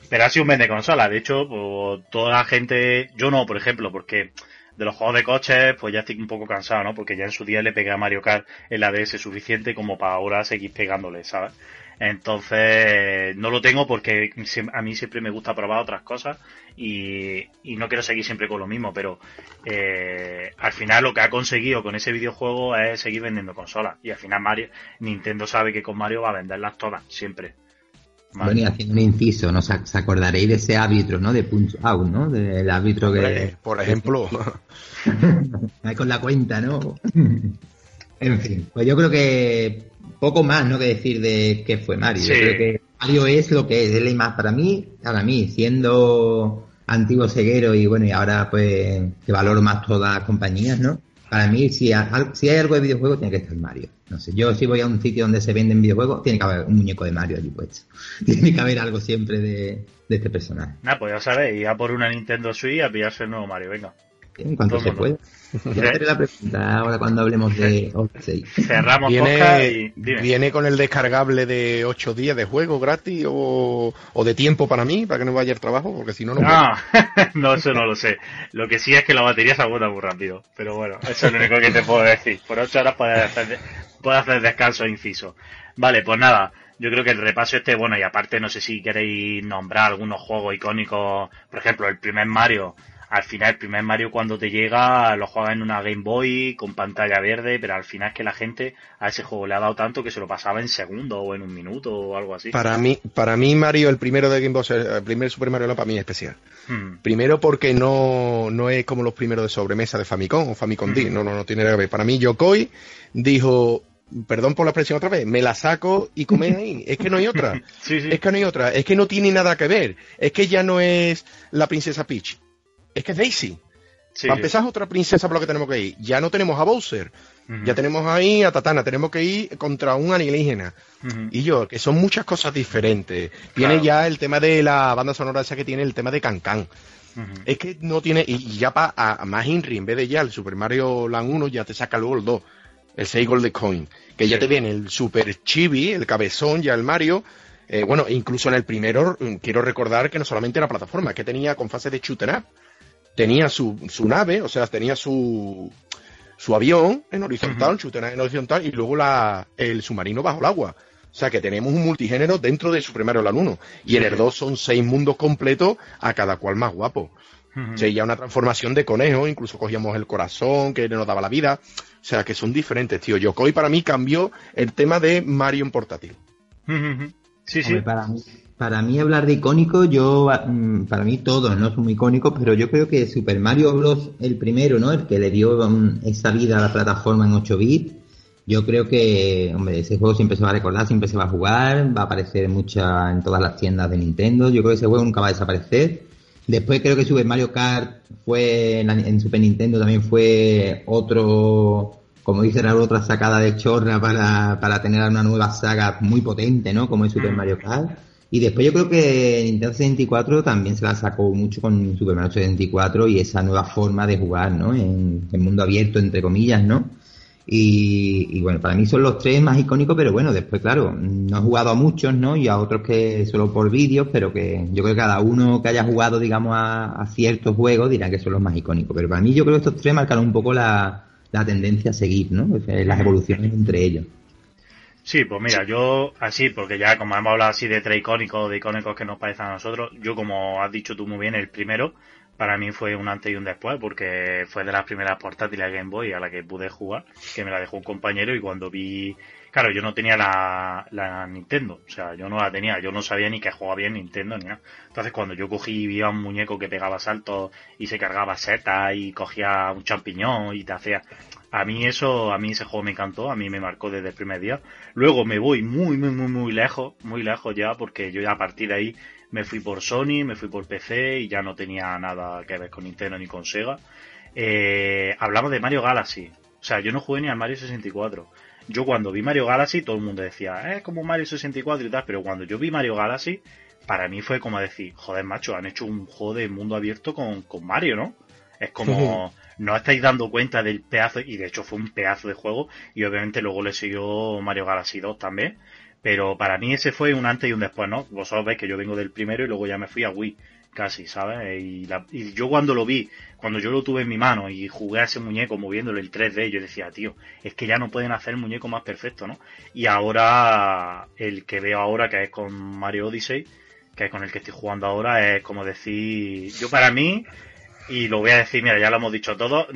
Pero ha sido un vende consolas. De hecho, pues, toda la gente. Yo no, por ejemplo, porque de los juegos de coches, pues ya estoy un poco cansado, ¿no? Porque ya en su día le pegué a Mario Kart en la DS suficiente como para ahora seguir pegándole, ¿sabes? Entonces, no lo tengo porque a mí siempre me gusta probar otras cosas y, y no quiero seguir siempre con lo mismo, pero eh, al final lo que ha conseguido con ese videojuego es seguir vendiendo consolas. Y al final Mario, Nintendo sabe que con Mario va a venderlas todas, siempre. ¿Vale? Bueno, y haciendo un inciso, ¿no? Os acordaréis de ese árbitro, ¿no? De Punch Out, ¿no? Del árbitro que... Por ejemplo, (laughs) Ahí con la cuenta, ¿no? (laughs) en fin, pues yo creo que poco más, ¿no? Que decir de qué fue Mario. Yo Sí. creo que Mario es lo que es, es la imagen para mí, para mí, siendo antiguo ceguero y bueno, y ahora pues que valoro más todas las compañías, ¿no? Para mí, si, si hay algo de videojuegos, tiene que estar Mario. No sé, yo si voy a un sitio donde se venden videojuegos, tiene que haber un muñeco de Mario allí puesto. (laughs) Tiene que haber algo siempre de, este personaje. Nada, pues ya sabéis, ir a por una Nintendo Switch a pillarse el nuevo Mario, venga. En cuanto se pueda. Haré la pregunta ahora cuando hablemos de (laughs) Odyssey. Cerramos podcast y viene, dime. viene con el descargable de 8 días de juego gratis o, o de tiempo para mí, para que no vaya al trabajo, porque si no, no. Ah, (laughs) no, eso no lo sé. Lo que sí es que la batería se agota muy rápido. Pero bueno, eso es lo único que te puedo decir. Por ocho horas puedes hacer, de- puedes hacer descanso inciso. Vale, pues nada. Yo creo que el repaso este, bueno, y aparte no sé si queréis nombrar algunos juegos icónicos. Por ejemplo, el primer Mario. Al final, el primer Mario cuando te llega, lo juegas en una Game Boy con pantalla verde, pero al final es que la gente a ese juego le ha dado tanto que se lo pasaba en segundo o en un minuto o algo así. Para mí, para mí Mario, el primero de Game Boy, el primer Super Mario para mí es especial. Hmm. Primero porque no, no es como los primeros de sobremesa de Famicom o Famicom D, Ujú. no, no, no tiene nada que ver. Para mí Yokoi dijo, perdón por la expresión otra vez, me la saco y come (laughs) ahí. Es que no hay otra. Sí, sí. Es que no hay otra. Es que no tiene nada que ver. Es que ya no es la princesa Peach. Es que es Daisy. Sí, Para empezar es otra princesa por lo que tenemos que ir. Ya no tenemos a Bowser. Ya tenemos ahí a Tatana. Tenemos que ir contra un alienígena. Y yo, que son muchas cosas diferentes. Tiene Claro. ya el tema de la banda sonora esa que tiene el tema de Cancan. Ujú. Es que no tiene, y, ya para a, más Inri, en vez de ya el Super Mario Land 1, ya te saca luego el 2, el 6 Golden Coin, que ya te viene el Super Chibi, el cabezón, ya el Mario. Eh, bueno, incluso en el primero, mm, quiero recordar que no solamente era plataforma, que tenía con fase de shoot 'em up, tenía su, su nave, o sea, tenía su, su avión en horizontal, shoot 'em up en horizontal, y luego la, el submarino bajo el agua. O sea que tenemos un multigénero dentro de Super Mario Land 1. Y en el 2 son seis mundos completos, a cada cual más guapo. O sea, ya una transformación de conejo, incluso cogíamos el corazón que nos daba la vida. O sea, que son diferentes, tío. Yokoi para mí cambió el tema de Mario en portátil. Sí, sí. Hombre, para, mí, para mí hablar de icónico, yo mm, para mí todos no son muy icónicos, pero yo creo que Super Mario Bros. el primero, ¿no? El que le dio mm, esa vida a la plataforma en 8 bits. Yo creo que, hombre, ese juego siempre se va a recordar, siempre se va a jugar, va a aparecer mucha en todas las tiendas de Nintendo. Yo creo que ese juego nunca va a desaparecer. Después creo que Super Mario Kart fue en, la- en Super Nintendo también fue otro, como dice Raúl, otra sacada de chorra para, para tener una nueva saga muy potente, ¿no? Como es Super Mm. Mario Kart. Y después yo creo que Nintendo 64 también se la sacó mucho con Super Mario 64 y esa nueva forma de jugar, ¿no? En, en mundo abierto, entre comillas, ¿no? Y, y bueno, para mí son los tres más icónicos, pero bueno, después, claro, no he jugado a muchos, ¿no? Y a otros que solo por vídeos, pero que yo creo que cada uno que haya jugado, digamos, a, a ciertos juegos dirá que son los más icónicos. Pero para mí yo creo que estos tres marcaron un poco la, la tendencia a seguir, ¿no? Las evoluciones entre ellos. Sí, pues mira, yo así, porque ya como hemos hablado así de tres icónicos, de icónicos que nos parecen a nosotros, yo como has dicho tú muy bien, el primero para mí fue un antes y un después, porque fue de las primeras portátiles Game Boy a la que pude jugar, que me la dejó un compañero y cuando vi... Claro, yo no tenía la, la Nintendo, o sea, yo no la tenía, yo no sabía ni que jugaba bien Nintendo ni nada. Entonces cuando yo cogí y vi a un muñeco que pegaba saltos y se cargaba setas y cogía un champiñón y te hacía... A mí eso, a mí ese juego me encantó, a mí me marcó desde el primer día. Luego me voy muy, muy, muy, muy lejos, muy lejos ya, porque yo ya a partir de ahí me fui por Sony, me fui por PC y ya no tenía nada que ver con Nintendo ni con Sega. Eh, hablamos de Mario Galaxy. O sea, yo no jugué ni al Mario 64. Yo cuando vi Mario Galaxy, todo el mundo decía, es como Mario 64 y tal, pero cuando yo vi Mario Galaxy, para mí fue como decir, joder, macho, han hecho un juego de mundo abierto con, con Mario, ¿no? Es como, (laughs) no estáis dando cuenta del pedazo, y de hecho fue un pedazo de juego, y obviamente luego le siguió Mario Galaxy 2 también, pero para mí ese fue un antes y un después, ¿no? Vosotros veis que yo vengo del primero y luego ya me fui a Wii, casi, ¿sabes? Y, y yo cuando lo vi, cuando yo lo tuve en mi mano y jugué a ese muñeco moviéndolo el 3D, yo decía, tío, es que ya no pueden hacer el muñeco más perfecto, ¿no? Y ahora, el que veo ahora, que es con Mario Odyssey, que es con el que estoy jugando ahora, es como decir, yo para mí, y lo voy a decir, mira, ya lo hemos dicho todos,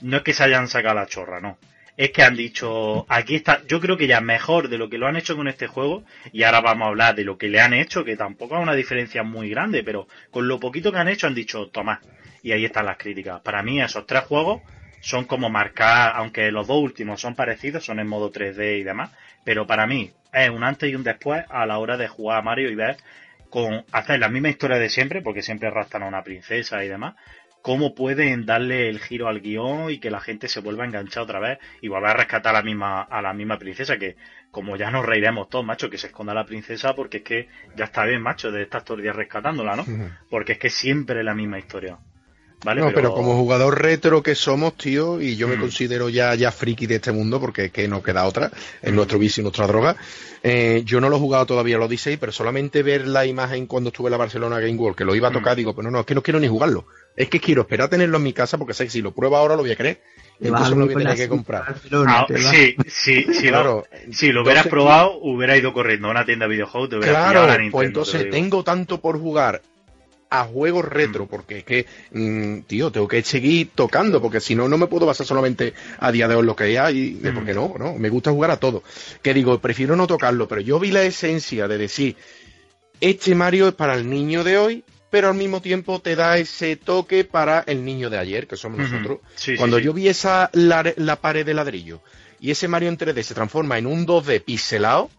no es que se hayan sacado la chorra, no. Es que han dicho, aquí está, yo creo que ya mejor de lo que lo han hecho con este juego, y ahora vamos a hablar de lo que le han hecho, que tampoco es una diferencia muy grande, pero con lo poquito que han hecho han dicho, toma, y ahí están las críticas. Para mí esos tres juegos son como marcar, aunque los dos últimos son parecidos, son en modo 3D y demás, pero para mí es un antes y un después a la hora de jugar a Mario y ver con hacer la misma historia de siempre, porque siempre arrastran a una princesa y demás, cómo pueden darle el giro al guion y que la gente se vuelva a enganchar otra vez y volver a rescatar a la misma, a la misma princesa, que como ya nos reiremos todos, macho, que se esconda la princesa porque es que ya está bien, macho, de estar todos días rescatándola, ¿no? Porque es que siempre es la misma historia. ¿Vale? No, pero... como jugador retro que somos, tío, y yo me mm. considero ya, ya friki de este mundo, porque es que no queda otra, es mm. nuestro vicio y nuestra droga. Eh, yo no lo he jugado todavía, lo Odyssey, pero solamente ver la imagen cuando estuve en la Barcelona Game World, que lo iba a tocar, mm. digo, pero no, es que no quiero ni jugarlo. Es que quiero esperar a tenerlo en mi casa, porque sé que si lo pruebo ahora lo voy a querer. Y entonces lo voy a tener que comprar. Ah, sí, sí, sí, claro. si lo hubieras probado, hubiera ido corriendo a una tienda de videojuegos, te hubiera claro, Nintendo, pues entonces tengo tanto por jugar a juegos retro, mm. porque es que, mm, tío, tengo que seguir tocando, porque si no, no me puedo basar solamente a día de hoy lo que hay, mm. porque no, no, me gusta jugar a todo. Que digo, prefiero no tocarlo, pero yo vi la esencia de decir, este Mario es para el niño de hoy, pero al mismo tiempo te da ese toque para el niño de ayer, que somos nosotros. Cuando yo vi esa, la, pared de ladrillo, y ese Mario en 3D se transforma en un 2D pixelado,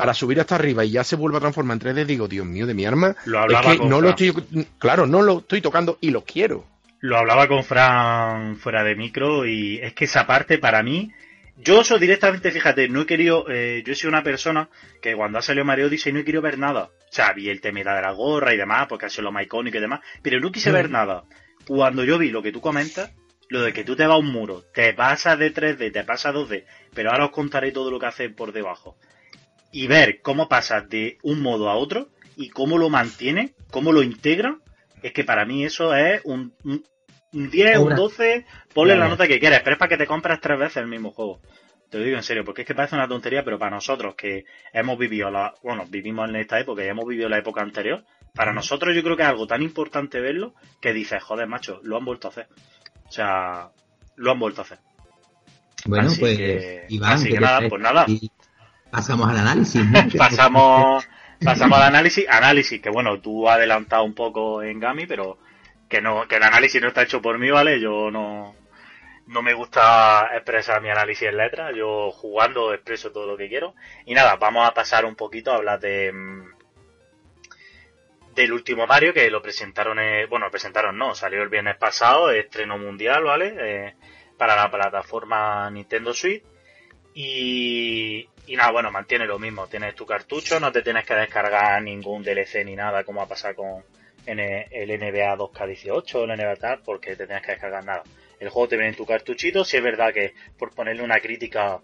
para subir hasta arriba y ya se vuelve a transformar en 3D, digo, Dios mío, de mi arma. Lo es que no lo estoy, claro, no lo estoy tocando y lo quiero. Lo hablaba con Fran fuera de micro y es que esa parte para mí, yo eso directamente, fíjate, no he querido, eh, yo he sido una persona que cuando ha salido Mario Odyssey no he querido ver nada. O sea, vi el tema de la gorra y demás, porque ha sido lo más icónico y demás, pero no quise ver mm. nada. Cuando yo vi lo que tú comentas, lo de que tú te vas a un muro, te pasas de 3D, te pasas 2D, pero ahora os contaré todo lo que hace por debajo y ver cómo pasa de un modo a otro y cómo lo mantiene, cómo lo integra, es que para mí eso es un, un, 10, un 12, ponle la nota que quieras, pero es para que te compres tres veces el mismo juego. Te lo digo en serio, porque es que parece una tontería, pero para nosotros que hemos vivido la, bueno, vivimos en esta época y hemos vivido la época anterior, para nosotros yo creo que es algo tan importante verlo que dices, joder, macho, lo han vuelto a hacer. O sea, lo han vuelto a hacer. Bueno, pues, Iván, que nada, pues nada. Pasamos al análisis. (laughs) pasamos, pasamos al análisis. Análisis que, bueno, tú has adelantado un poco en Gami, pero que no que el análisis no está hecho por mí, ¿vale? Yo no, no me gusta expresar mi análisis en letras. Yo jugando expreso todo lo que quiero. Y nada, vamos a pasar un poquito a hablar de mm, del último Mario que lo presentaron, eh, bueno, presentaron no, salió el viernes pasado, estreno mundial, ¿vale? Eh, para la plataforma Nintendo Switch. Y, nada, bueno, mantiene lo mismo. Tienes tu cartucho, no te tienes que descargar ningún DLC ni nada, como ha pasado con el NBA 2K18 o el NBA tal, porque te tienes que descargar nada. El juego te viene en tu cartuchito. Si es verdad que, por ponerle una crítica,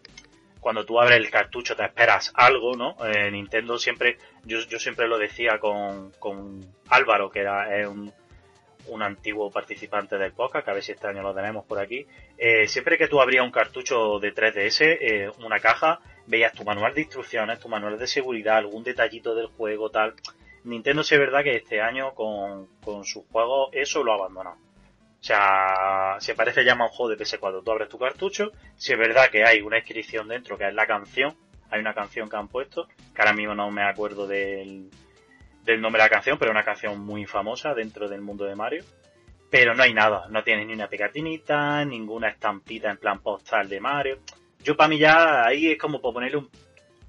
cuando tú abres el cartucho te esperas algo, ¿no? Eh, Nintendo siempre, yo, yo siempre lo decía con, con Álvaro, que era un, un antiguo participante del podcast, que a ver si este año lo tenemos por aquí. Eh, siempre que tú abrías un cartucho de 3DS, eh, una caja, veías tu manual de instrucciones, tu manual de seguridad, algún detallito del juego, tal. Nintendo sí es verdad que este año con, con sus juegos eso lo ha abandonado. O sea, se parece ya más un juego de PS4. Tú abres tu cartucho, si es verdad que hay una inscripción dentro que es la canción, hay una canción que han puesto, que ahora mismo no me acuerdo del, del nombre de la canción, pero una canción muy famosa dentro del mundo de Mario. Pero no hay nada, no tiene ni una pegatinita, ninguna estampita en plan postal de Mario. Yo para mí ya ahí es como por ponerle un,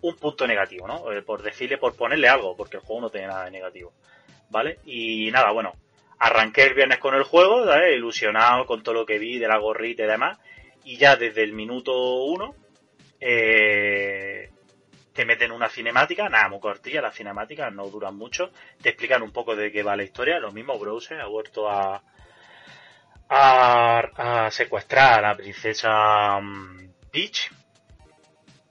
un punto negativo, ¿no? Eh, por decirle, por ponerle algo, porque el juego no tiene nada de negativo. ¿Vale? Y nada, bueno, arranqué el viernes con el juego, ¿vale? ilusionado con todo lo que vi de la gorrita y demás, y ya desde el minuto uno eh, te meten una cinemática, nada, muy cortilla, las cinemáticas no duran mucho, te explican un poco de qué va la historia, lo mismo Browser ha vuelto a, a, secuestrar a la princesa mm, Peach,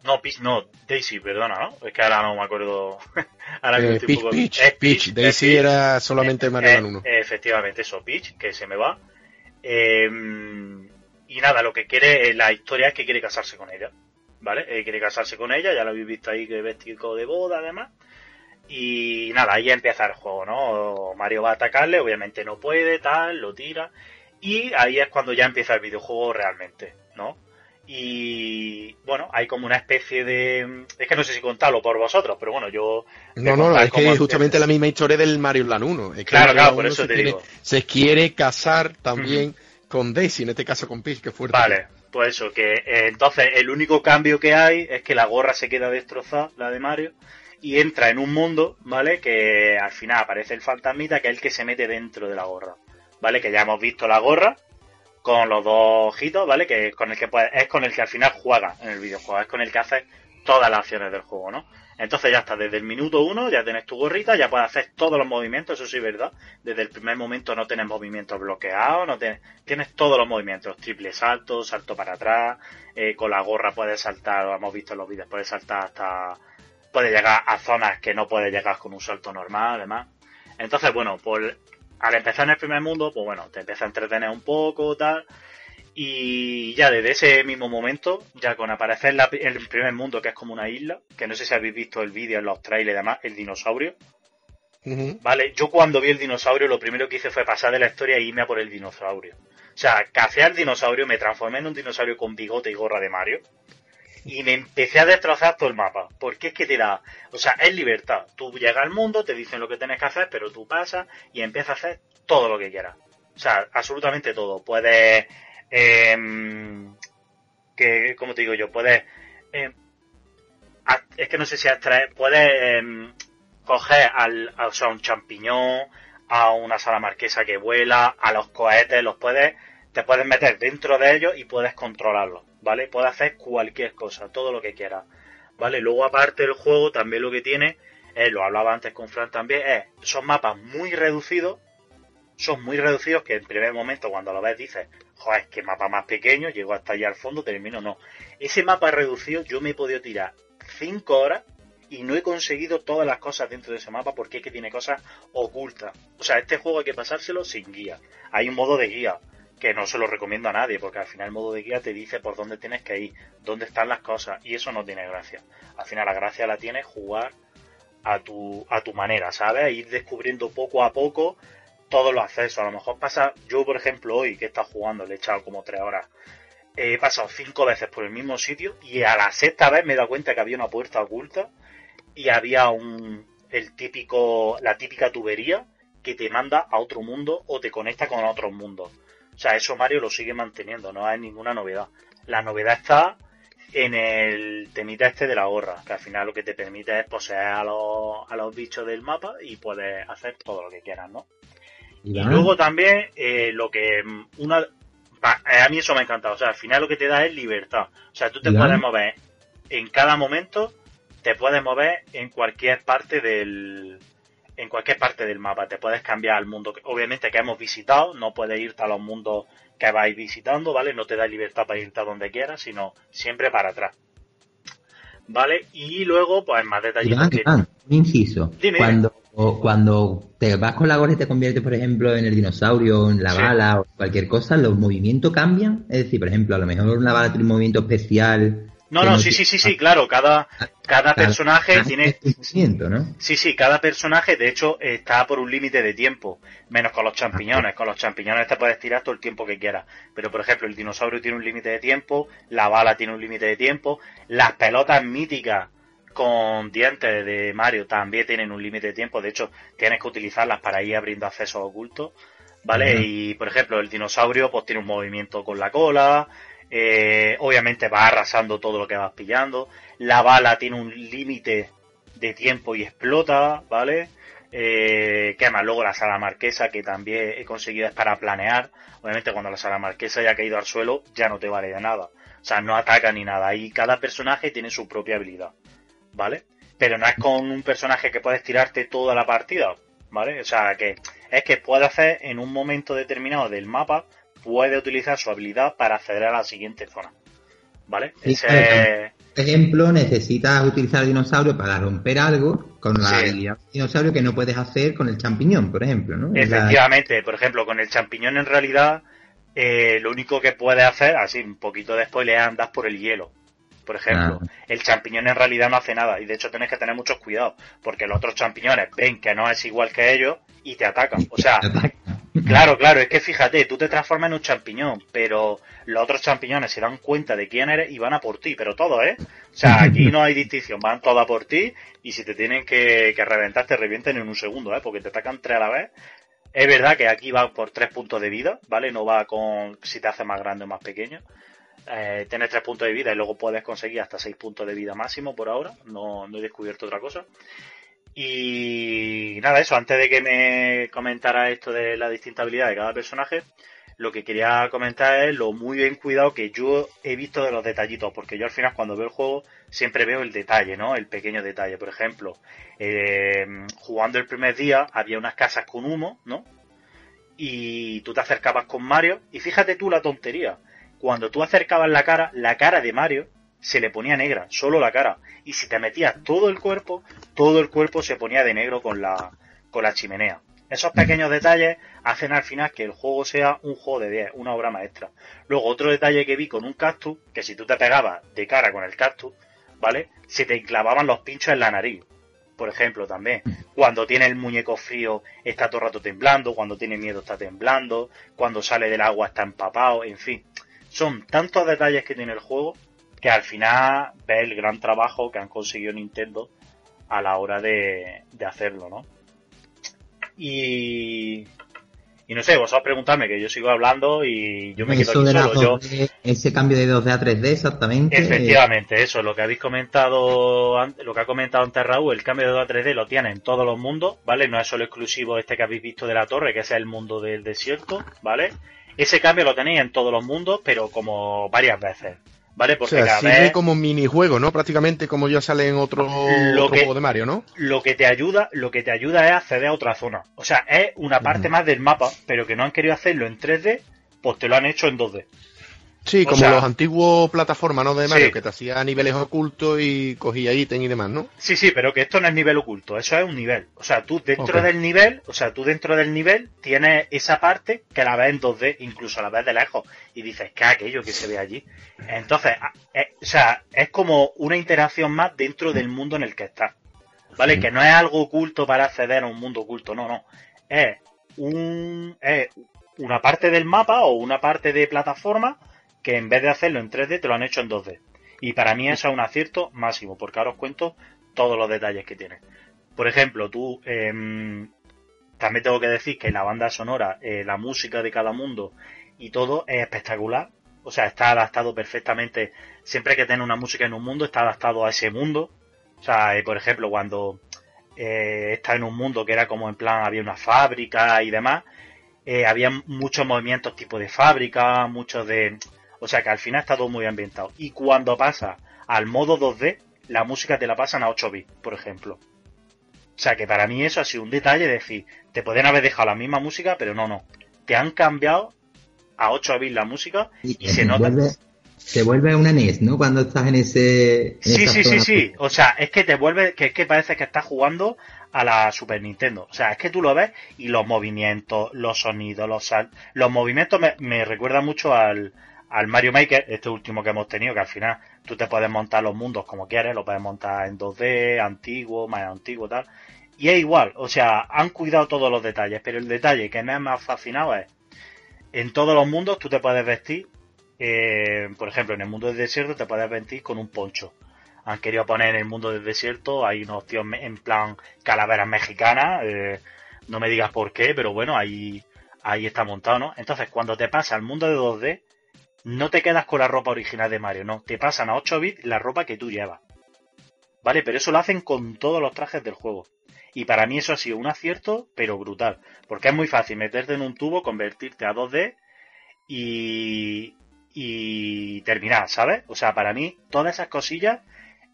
no, Peach, no, Daisy, perdona, ¿no? Es que ahora no me acuerdo. (laughs) ahora eh, Peach, Peach, Peach, Daisy era solamente Mario 1. Eh, efectivamente, eso, Peach, que se me va. Eh, y nada, lo que quiere, la historia es que quiere casarse con ella. ¿Vale? quiere casarse con ella, ya lo habéis visto ahí que vestido de boda, además. Y nada, ahí empieza el juego, ¿no? Mario va a atacarle, obviamente no puede, tal, lo tira. Y ahí es cuando ya empieza el videojuego realmente, ¿no? y bueno, hay como una especie de... Es que no sé si contarlo por vosotros, pero bueno, yo... No, no, es que es justamente la misma historia del Mario Land 1. Es claro, claro, por eso te digo. Se quiere casar también con Daisy, en este caso con Peach, que fuerte. Vale, pues eso, que eh, entonces el único cambio que hay es que la gorra se queda destrozada, la de Mario, y entra en un mundo, ¿vale? Que al final aparece el fantasmita, que es el que se mete dentro de la gorra, ¿vale? Que ya hemos visto la gorra, con los dos ojitos, ¿vale? Que con el que es con el que al final juega en el videojuego, es con el que haces todas las acciones del juego, ¿no? Entonces ya está, desde el minuto uno ya tienes tu gorrita, ya puedes hacer todos los movimientos, eso sí verdad. Desde el primer momento no tienes movimientos bloqueados, no tienes, tienes todos los movimientos, triple salto, salto para atrás, eh, con la gorra puedes saltar, lo hemos visto en los vídeos, puedes saltar hasta, puedes llegar a zonas que no puedes llegar con un salto normal, además. Entonces, bueno, pues al empezar en el primer mundo, pues bueno, te empieza a entretener un poco, tal. Y ya desde ese mismo momento, ya con aparecer en el primer mundo, que es como una isla, que no sé si habéis visto el vídeo en los trailers y demás, el dinosaurio. Vale, yo cuando vi el dinosaurio, lo primero que hice fue pasar de la historia e irme a por el dinosaurio. O sea, café al dinosaurio, me transformé en un dinosaurio con bigote y gorra de Mario y me empecé a destrozar todo el mapa. Porque es que te da, o sea, es libertad. Tú llegas al mundo, te dicen lo que tienes que hacer, pero tú pasas y empiezas a hacer todo lo que quieras. O sea, absolutamente todo. Puedes, eh, que, como te digo yo, puedes, eh, es que no sé si extraer, puedes eh, coger al, sea, un champiñón, a una sala marquesa que vuela, a los cohetes, los puedes, te puedes meter dentro de ellos y puedes controlarlos. ¿vale? Puede hacer cualquier cosa, todo lo que quiera, ¿vale? Luego aparte del juego también lo que tiene, eh, lo hablaba antes con Fran también, es, son mapas muy reducidos, son muy reducidos que en primer momento cuando lo ves dices, joder, que mapa más pequeño, llego hasta allá al fondo, termino, no. Ese mapa reducido yo me he podido tirar 5 horas y no he conseguido todas las cosas dentro de ese mapa porque es que tiene cosas ocultas. O sea, este juego hay que pasárselo sin guía. Hay un modo de guía, que no se lo recomiendo a nadie, porque al final el modo de guía te dice por dónde tienes que ir, dónde están las cosas, y eso no tiene gracia. Al final la gracia la tiene jugar a tu, a tu manera, ¿sabes? Ir descubriendo poco a poco todos los accesos. A lo mejor pasa, yo por ejemplo hoy que he estado jugando, le he echado como tres horas, he pasado cinco veces por el mismo sitio y a la sexta vez me he dado cuenta que había una puerta oculta y había un, el típico, la típica tubería que te manda a otro mundo o te conecta con otros mundos. O sea, eso Mario lo sigue manteniendo, no hay ninguna novedad. La novedad está en el temita este de la gorra, que al final lo que te permite es poseer a los, a los bichos del mapa y puedes hacer todo lo que quieras, ¿no? Y luego también eh, lo que una eh, a mí eso me ha encantado, o sea, al final lo que te da es libertad. O sea, tú te puedes mover en cada momento, te puedes mover en cualquier parte del, en cualquier parte del mapa. Te puedes cambiar al mundo, obviamente que hemos visitado, no puedes irte a los mundos que vais visitando, ¿vale? No te da libertad para irte a donde quieras, sino siempre para atrás. ¿Vale? Y luego, pues más detallitos. un inciso. cuando, cuando te vas con la gorra y te conviertes, por ejemplo, en el dinosaurio, en la bala o cualquier cosa, ¿los movimientos cambian? Es decir, por ejemplo, a lo mejor una bala tiene un movimiento especial no, no, sí, sí, sí, sí, claro, cada, cada personaje tiene... ¿no? Sí, sí, cada personaje de hecho está por un límite de tiempo, menos con los champiñones. Con los champiñones te puedes tirar todo el tiempo que quieras. Pero por ejemplo, el dinosaurio tiene un límite de tiempo, la bala tiene un límite de tiempo, las pelotas míticas con dientes de Mario también tienen un límite de tiempo, de hecho tienes que utilizarlas para ir abriendo accesos ocultos, ¿vale? Y por ejemplo, el dinosaurio pues tiene un movimiento con la cola, Eh, obviamente va arrasando todo lo que vas pillando. La bala tiene un límite de tiempo y explota, ¿vale? Eh, ¿Qué más? Luego la sala marquesa, que también he conseguido es para planear. Obviamente cuando la sala marquesa ya ha caído al suelo, ya no te vale de nada. O sea, no ataca ni nada. Y cada personaje tiene su propia habilidad, ¿vale? Pero no es con un personaje que puedes tirarte toda la partida, ¿vale? O sea, que es que puede hacer en un momento determinado del mapa, puede utilizar su habilidad para acceder a la siguiente zona, ¿vale? Ese... ejemplo, necesitas utilizar dinosaurio para romper algo con la habilidad dinosaurio que no puedes hacer con el champiñón, por ejemplo, ¿no? Efectivamente, por ejemplo, con el champiñón en realidad eh, lo único que puedes hacer, así un poquito de spoiler, es andar por el hielo. Por ejemplo, ah. el champiñón en realidad no hace nada y de hecho tienes que tener muchos cuidados porque los otros champiñones ven que no es igual que ellos y te atacan. O (laughs) sea, claro, claro, es que fíjate, tú te transformas en un champiñón, pero los otros champiñones se dan cuenta de quién eres y van a por ti, pero todo, ¿eh? O sea, aquí (laughs) no hay distinción, van todos a por ti y si te tienen que, que reventar, te revienten en un segundo, ¿eh? Porque te atacan tres a la vez. Es verdad que aquí va por tres puntos de vida, ¿vale? No va con si te hace más grande o más pequeño. Eh, tienes tres puntos de vida y luego puedes conseguir hasta seis puntos de vida máximo por ahora. No, no he descubierto otra cosa. Y nada, eso, antes de que me comentara esto de la distinta habilidad de cada personaje, lo que quería comentar es lo muy bien cuidado que yo he visto de los detallitos, porque yo al final cuando veo el juego siempre veo el detalle, ¿no? El pequeño detalle. Por ejemplo, eh, jugando el primer día había unas casas con humo, ¿no? Y tú te acercabas con Mario y fíjate tú la tontería. Cuando tú acercabas la cara, la cara de Mario se le ponía negra, solo la cara. Y si te metías todo el cuerpo, todo el cuerpo se ponía de negro con la, con la chimenea. Esos pequeños detalles hacen al final que el juego sea un juego de 10, una obra maestra. Luego, otro detalle que vi con un cactus, que si tú te pegabas de cara con el cactus, ¿vale? Se te clavaban los pinchos en la nariz. Por ejemplo, también. Cuando tiene el muñeco frío está todo el rato temblando, cuando tiene miedo está temblando, cuando sale del agua está empapado, en fin. Son tantos detalles que tiene el juego que al final ves el gran trabajo que han conseguido Nintendo a la hora de, de hacerlo, ¿no? Y, y no sé, vosotros preguntadme que yo sigo hablando y yo me quedo aquí solo. ese cambio de 2D a 3D, exactamente. Efectivamente, eso, lo que habéis comentado, lo que ha comentado antes Raúl, el cambio de 2 a 3D lo tiene en todos los mundos, ¿vale? No es solo exclusivo este que habéis visto de la torre, que es el mundo del desierto, ¿vale? Ese cambio lo tenéis en todos los mundos, pero como varias veces. ¿Vale? Porque o sea, sirve como minijuego, ¿no? Prácticamente como ya sale en otro, juego de Mario, ¿no? Lo que te ayuda, lo que te ayuda es acceder a otra zona. O sea, es una parte más del mapa, pero que no han querido hacerlo en 3D, pues te lo han hecho en 2D. Sí, como los antiguos plataformas, ¿no? De Mario, que te hacía niveles ocultos y cogía ítem y demás, ¿no? Sí, sí, pero que esto no es nivel oculto, eso es un nivel. O sea, tú dentro del nivel, o sea, tú dentro del nivel tienes esa parte que la ves en 2D, incluso la ves de lejos, y dices, ¿qué aquello que se ve allí? Entonces, eh, o sea, es como una interacción más dentro del mundo en el que estás. ¿Vale? Que no es algo oculto para acceder a un mundo oculto, no, no. Es un, es una parte del mapa o una parte de plataforma que en vez de hacerlo en 3D te lo han hecho en 2D. Y para mí eso es un acierto máximo, porque ahora os cuento todos los detalles que tiene. Por ejemplo, tú em, también tengo que decir que la banda sonora, eh, la música de cada mundo y todo es espectacular. O sea, está adaptado perfectamente. Siempre que tiene una música en un mundo, está adaptado a ese mundo. O sea, eh, por ejemplo, cuando eh, está en un mundo que era como en plan, había una fábrica y demás, había muchos movimientos tipo de fábrica, muchos de o sea que al final está todo muy ambientado. Y cuando pasa al modo 2D, la música te la pasan a 8 bits, por ejemplo. O sea que para mí eso ha sido un detalle de decir, te pueden haber dejado la misma música, pero no, no. Te han cambiado a 8 bits la música y, se nota. se vuelve una NES, ¿no? Cuando estás en ese. sí, sí, sí, sí. O sea, es que te vuelve, que es que parece que estás jugando a la Super Nintendo. O sea, es que tú lo ves y los movimientos, los sonidos, los los movimientos me, me recuerdan mucho al, al Mario Maker, este último que hemos tenido, que al final tú te puedes montar los mundos como quieres, lo puedes montar en 2D, antiguo, más antiguo, tal. Y es igual, o sea, han cuidado todos los detalles, pero el detalle que me ha más fascinado es, en todos los mundos tú te puedes vestir, eh, por ejemplo, en el mundo del desierto te puedes vestir con un poncho. Han querido poner en el mundo del desierto, hay unos tíos en plan calaveras mexicanas, eh, no me digas por qué, pero bueno, ahí, ahí está montado, ¿no? Entonces, cuando te pasa al mundo de 2D, no te quedas con la ropa original de Mario, no, te pasan a 8 bits la ropa que tú llevas. ¿Vale? Pero eso lo hacen con todos los trajes del juego. Y para mí eso ha sido un acierto, pero brutal. Porque es muy fácil meterte en un tubo, convertirte a 2D y, y terminar, ¿sabes? O sea, para mí todas esas cosillas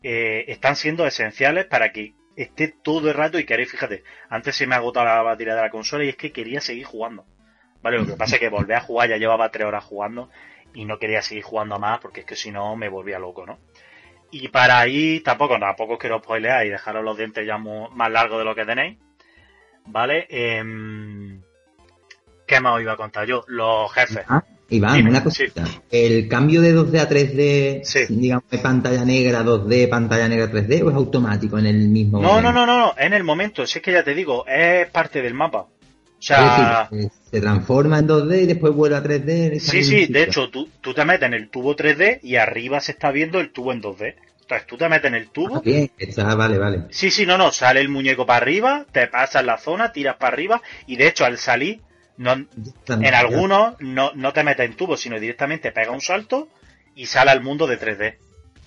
eh, están siendo esenciales para que esté todo el rato y queréis, fíjate, antes se me ha agotado la batería de la consola y es que quería seguir jugando. Vale, lo que pasa es que volví a jugar, ya llevaba tres horas jugando y no quería seguir jugando más porque es que si no me volvía loco, ¿no? Y para ahí tampoco, tampoco quiero spoilear y dejaros los dientes ya más largos de lo que tenéis. ¿Vale? Em, ¿Qué más os iba a contar yo? Los jefes. Ah, Iván, una cosita. El cambio de 2D a 3D, digamos, de pantalla negra 2D, pantalla negra 3D, o es automático en el mismo No, no, no, no, no, en el momento. Si es que ya te digo, es parte del mapa. Sea, se transforma en 2D y después vuelve a 3D. Sí, sí, de hecho, tú, tú te metes en el tubo 3D y arriba se está viendo el tubo en 2D. Entonces tú te metes en el tubo. Ah, bien, está, vale, vale. Sí, sí, no, no, sale el muñeco para arriba, te pasas la zona, tiras para arriba y de hecho al salir, no, en algunos no, no te metes en tubo, sino directamente pega un salto y sale al mundo de 3D.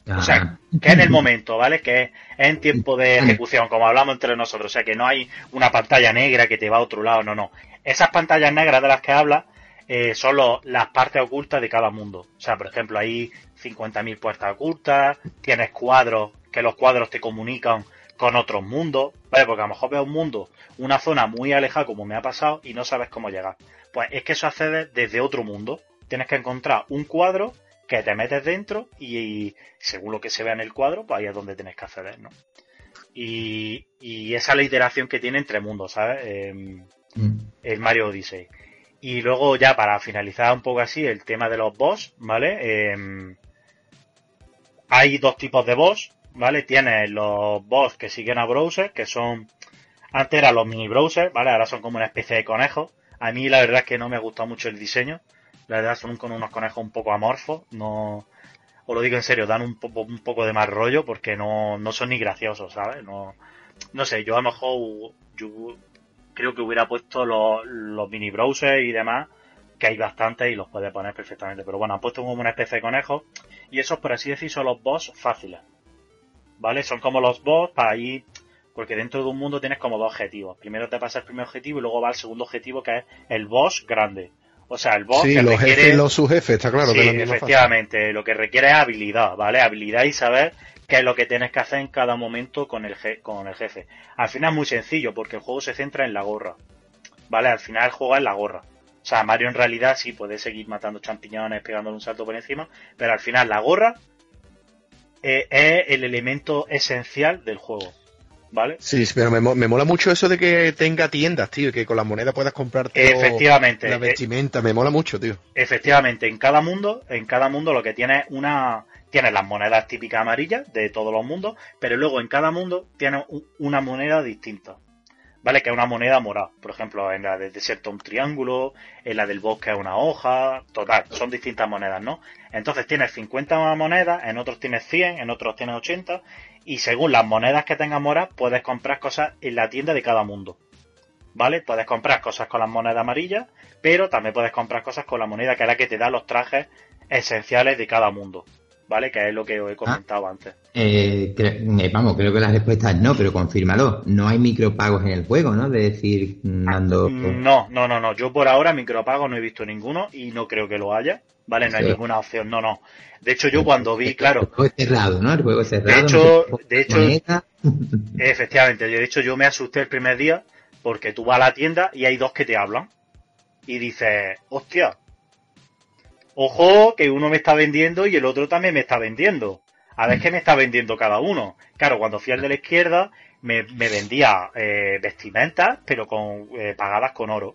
O sea, que en el momento, ¿vale? Que es en tiempo de ejecución, como hablamos entre nosotros. O sea, que no hay una pantalla negra que te va a otro lado, no, no. Esas pantallas negras de las que habla eh, son las partes ocultas de cada mundo. O sea, por ejemplo, hay 50.000 puertas ocultas, tienes cuadros, que los cuadros te comunican con otros mundos, ¿vale? Porque a lo mejor ves un mundo, una zona muy alejada como me ha pasado y no sabes cómo llegar. Pues es que eso accede desde otro mundo. Tienes que encontrar un cuadro que te metes dentro y, según lo que se vea en el cuadro, pues ahí es donde tienes que acceder, ¿no? Y, esa es la iteración que tiene entre mundos, ¿sabes? Em, mm. El Mario Odyssey. Y luego ya para finalizar un poco así el tema de los boss, ¿vale? Em, hay dos tipos de boss, ¿vale? Tienes los boss que siguen a browser, que son... Antes eran los mini browsers, ¿vale? Ahora son como una especie de conejos. A mí la verdad es que no me gusta mucho el diseño. La verdad son con unos conejos un poco amorfos. No, os lo digo en serio, dan un, poco, un poco de más rollo porque no, no son ni graciosos, ¿sabes? No, no sé, yo a lo mejor yo creo que hubiera puesto los, los mini browsers y demás, que hay bastantes y los puede poner perfectamente. Pero bueno, han puesto como una especie de conejos y esos, por así decir, son los boss fáciles. ¿Vale? Son como los boss para ir porque dentro de un mundo tienes como dos objetivos. Primero te pasa el primer objetivo y luego va el segundo objetivo que es el boss grande. O sea, el boss sí, los jefes y los subjefes, está claro. Sí, efectivamente. Lo que requiere es habilidad, ¿vale? Habilidad y saber qué es lo que tienes que hacer en cada momento con el, con el jefe. Al final es muy sencillo, porque el juego se centra en la gorra. ¿Vale? Al final el juego es la gorra. O sea, Mario en realidad sí puede seguir matando champiñones, pegándole un salto por encima, pero al final la gorra eh, es el elemento esencial del juego. ¿Vale? Sí, pero me, mola mucho eso de que tenga tiendas, tío, y que con la moneda puedas comprar Efectivamente. la vestimenta, me mola mucho, tío. Efectivamente, en cada mundo, en cada mundo lo que tiene es una tienes las monedas típicas amarillas de todos los mundos, pero luego en cada mundo tienes una moneda distinta. ¿Vale? Que es una moneda morada. Por ejemplo, en la del desierto un triángulo, en la del bosque una hoja, total, son distintas monedas, ¿no? Entonces tienes 50 monedas, en otros tienes 100, en otros tienes 80, y según las monedas que tengas moras, puedes comprar cosas en la tienda de cada mundo. ¿Vale? Puedes comprar cosas con las monedas amarillas, pero también puedes comprar cosas con la moneda que es la que te da los trajes esenciales de cada mundo. ¿Vale? Que es lo que os he comentado antes. Eh, eh, vamos, creo que la respuesta es no, pero confírmalo. No hay micropagos en el juego, ¿no? De decir, mando. No, no, no, no. Yo por ahora micropagos no he visto ninguno y no creo que lo haya. ¿Vale? No hay ninguna opción. No, no. De hecho, yo cuando vi, claro. El juego es cerrado, ¿no? El juego es cerrado. De hecho, de hecho (laughs) efectivamente, de hecho, yo me asusté el primer día porque tú vas a la tienda y hay dos que te hablan. Y dices, hostia, ojo que uno me está vendiendo y el otro también me está vendiendo. A ver qué me está vendiendo cada uno. Claro, cuando fui al de la izquierda, me, vendía eh, vestimentas, pero con eh, pagadas con oro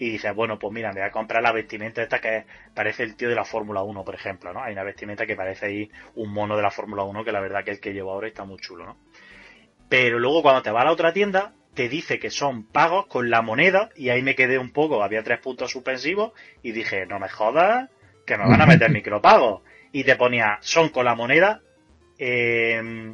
y dices, bueno, pues mira, me voy a comprar la vestimenta esta que parece el tío de la Fórmula 1, por ejemplo, ¿no? Hay una vestimenta que parece ahí un mono de la Fórmula 1 que la verdad que el que llevo ahora está muy chulo, ¿no? Pero luego cuando te vas a la otra tienda, te dice que son pagos con la moneda y ahí me quedé un poco, había tres puntos suspensivos y dije, no me jodas, que me van a meter (laughs) micropagos. Y te ponía, son con la moneda eh,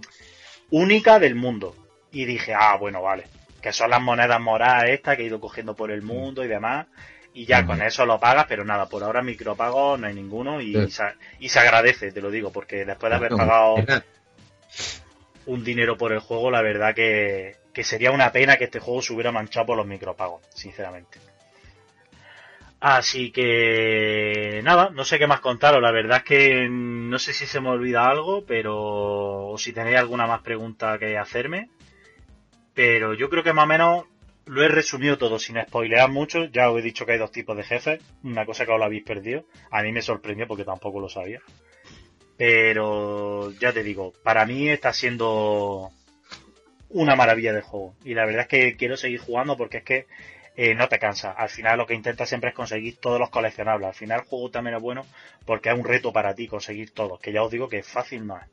única del mundo. Y dije, ah, bueno, vale que son las monedas moradas estas que he ido cogiendo por el mundo y demás. y ya con eso lo pagas, pero nada, por ahora micropago no hay ninguno y, se, y se agradece, te lo digo, porque después de haber pagado un dinero por el juego, la verdad que, que sería una pena que este juego se hubiera manchado por los micropagos, sinceramente. Así que nada, no sé qué más contaros. La verdad es que no sé si se me olvida algo, pero o si tenéis alguna más pregunta que hacerme. Pero yo creo que más o menos lo he resumido todo sin spoilear mucho. Ya os he dicho que hay dos tipos de jefes. Una cosa que os habéis perdido. A mí me sorprendió porque tampoco lo sabía. Pero ya te digo, para mí está siendo una maravilla de juego. Y la verdad es que quiero seguir jugando porque es que eh, no te cansa. Al final lo que intenta siempre es conseguir todos los coleccionables. Al final el juego también es bueno porque es un reto para ti conseguir todos. Que ya os digo que fácil no es.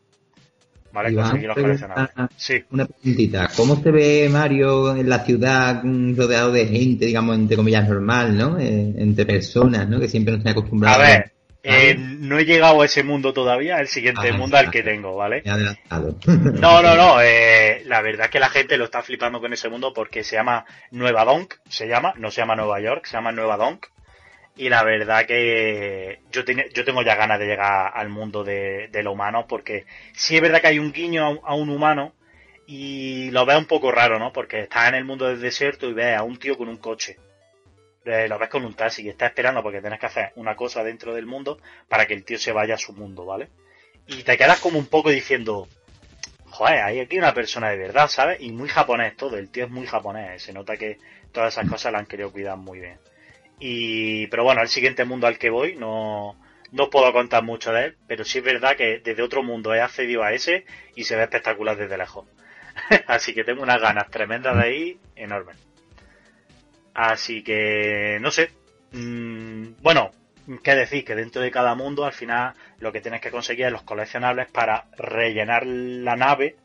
¿Vale? conseguir los coleccionables. Sí. Una preguntita. ¿Cómo se ve Mario en la ciudad mm, rodeado de gente, digamos, entre comillas, normal, ¿no? Eh, entre personas, ¿no? Que siempre nos han acostumbrado. A ver, eh, no he llegado a ese mundo todavía, el siguiente ah, mundo al que tengo, ¿vale? (laughs) No, no, no. Eh, la verdad es que la gente lo está flipando con ese mundo porque se llama Nueva Donk, se llama, no se llama Nueva York, se llama Nueva Donk. Y la verdad que yo, yo tengo ya ganas de llegar al mundo de, de lo humano porque sí es verdad que hay un guiño a, un humano y lo veo un poco raro, ¿no? Porque estás en el mundo del desierto y ves a un tío con un coche eh, lo ves con un taxi y está esperando porque tienes que hacer una cosa dentro del mundo para que el tío se vaya a su mundo, ¿vale? Y te quedas como un poco diciendo, joder, hay aquí una persona de verdad, ¿sabes? Y muy japonés todo, el tío es muy japonés, se nota que todas esas cosas la han querido cuidar muy bien. Y, pero bueno, el siguiente mundo al que voy no, no puedo contar mucho de él, pero sí es verdad que desde otro mundo he accedido a ese y se ve espectacular desde lejos. (laughs) Así que tengo unas ganas tremendas de ahí, enormes. Así que, no sé. Mm, bueno, ¿qué decir? Que dentro de cada mundo, al final, lo que tienes que conseguir es los coleccionables para rellenar la nave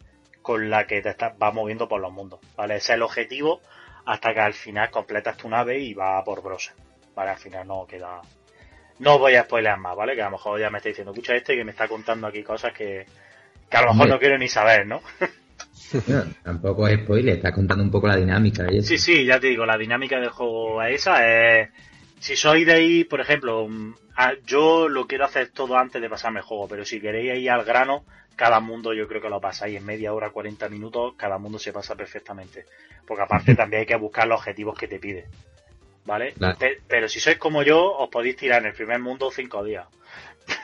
con la que te estás, vas moviendo por los mundos. ¿Vale? Ese es el objetivo hasta que al final completas tu nave y va por brose. ¿Vale? Al final no queda. No voy a spoilear más, ¿vale? Que a lo mejor ya me está diciendo, escucha este que me está contando aquí cosas que, que a lo mejor no quiero ni saber, (laughs) ¿no? tampoco es spoiler, está contando un poco la dinámica. Sí, sí, ya te digo, la dinámica del juego es esa. Es, si sois de ahí, por ejemplo, mm, yo lo quiero hacer todo antes de pasarme el juego, pero si queréis ir al grano, cada mundo yo creo que lo pasáis en media hora, 40 minutos, cada mundo se pasa perfectamente. Porque aparte (laughs) también hay que buscar los objetivos que te pide. ¿Vale? Pero si sois como yo, os podéis tirar en el primer mundo cinco días.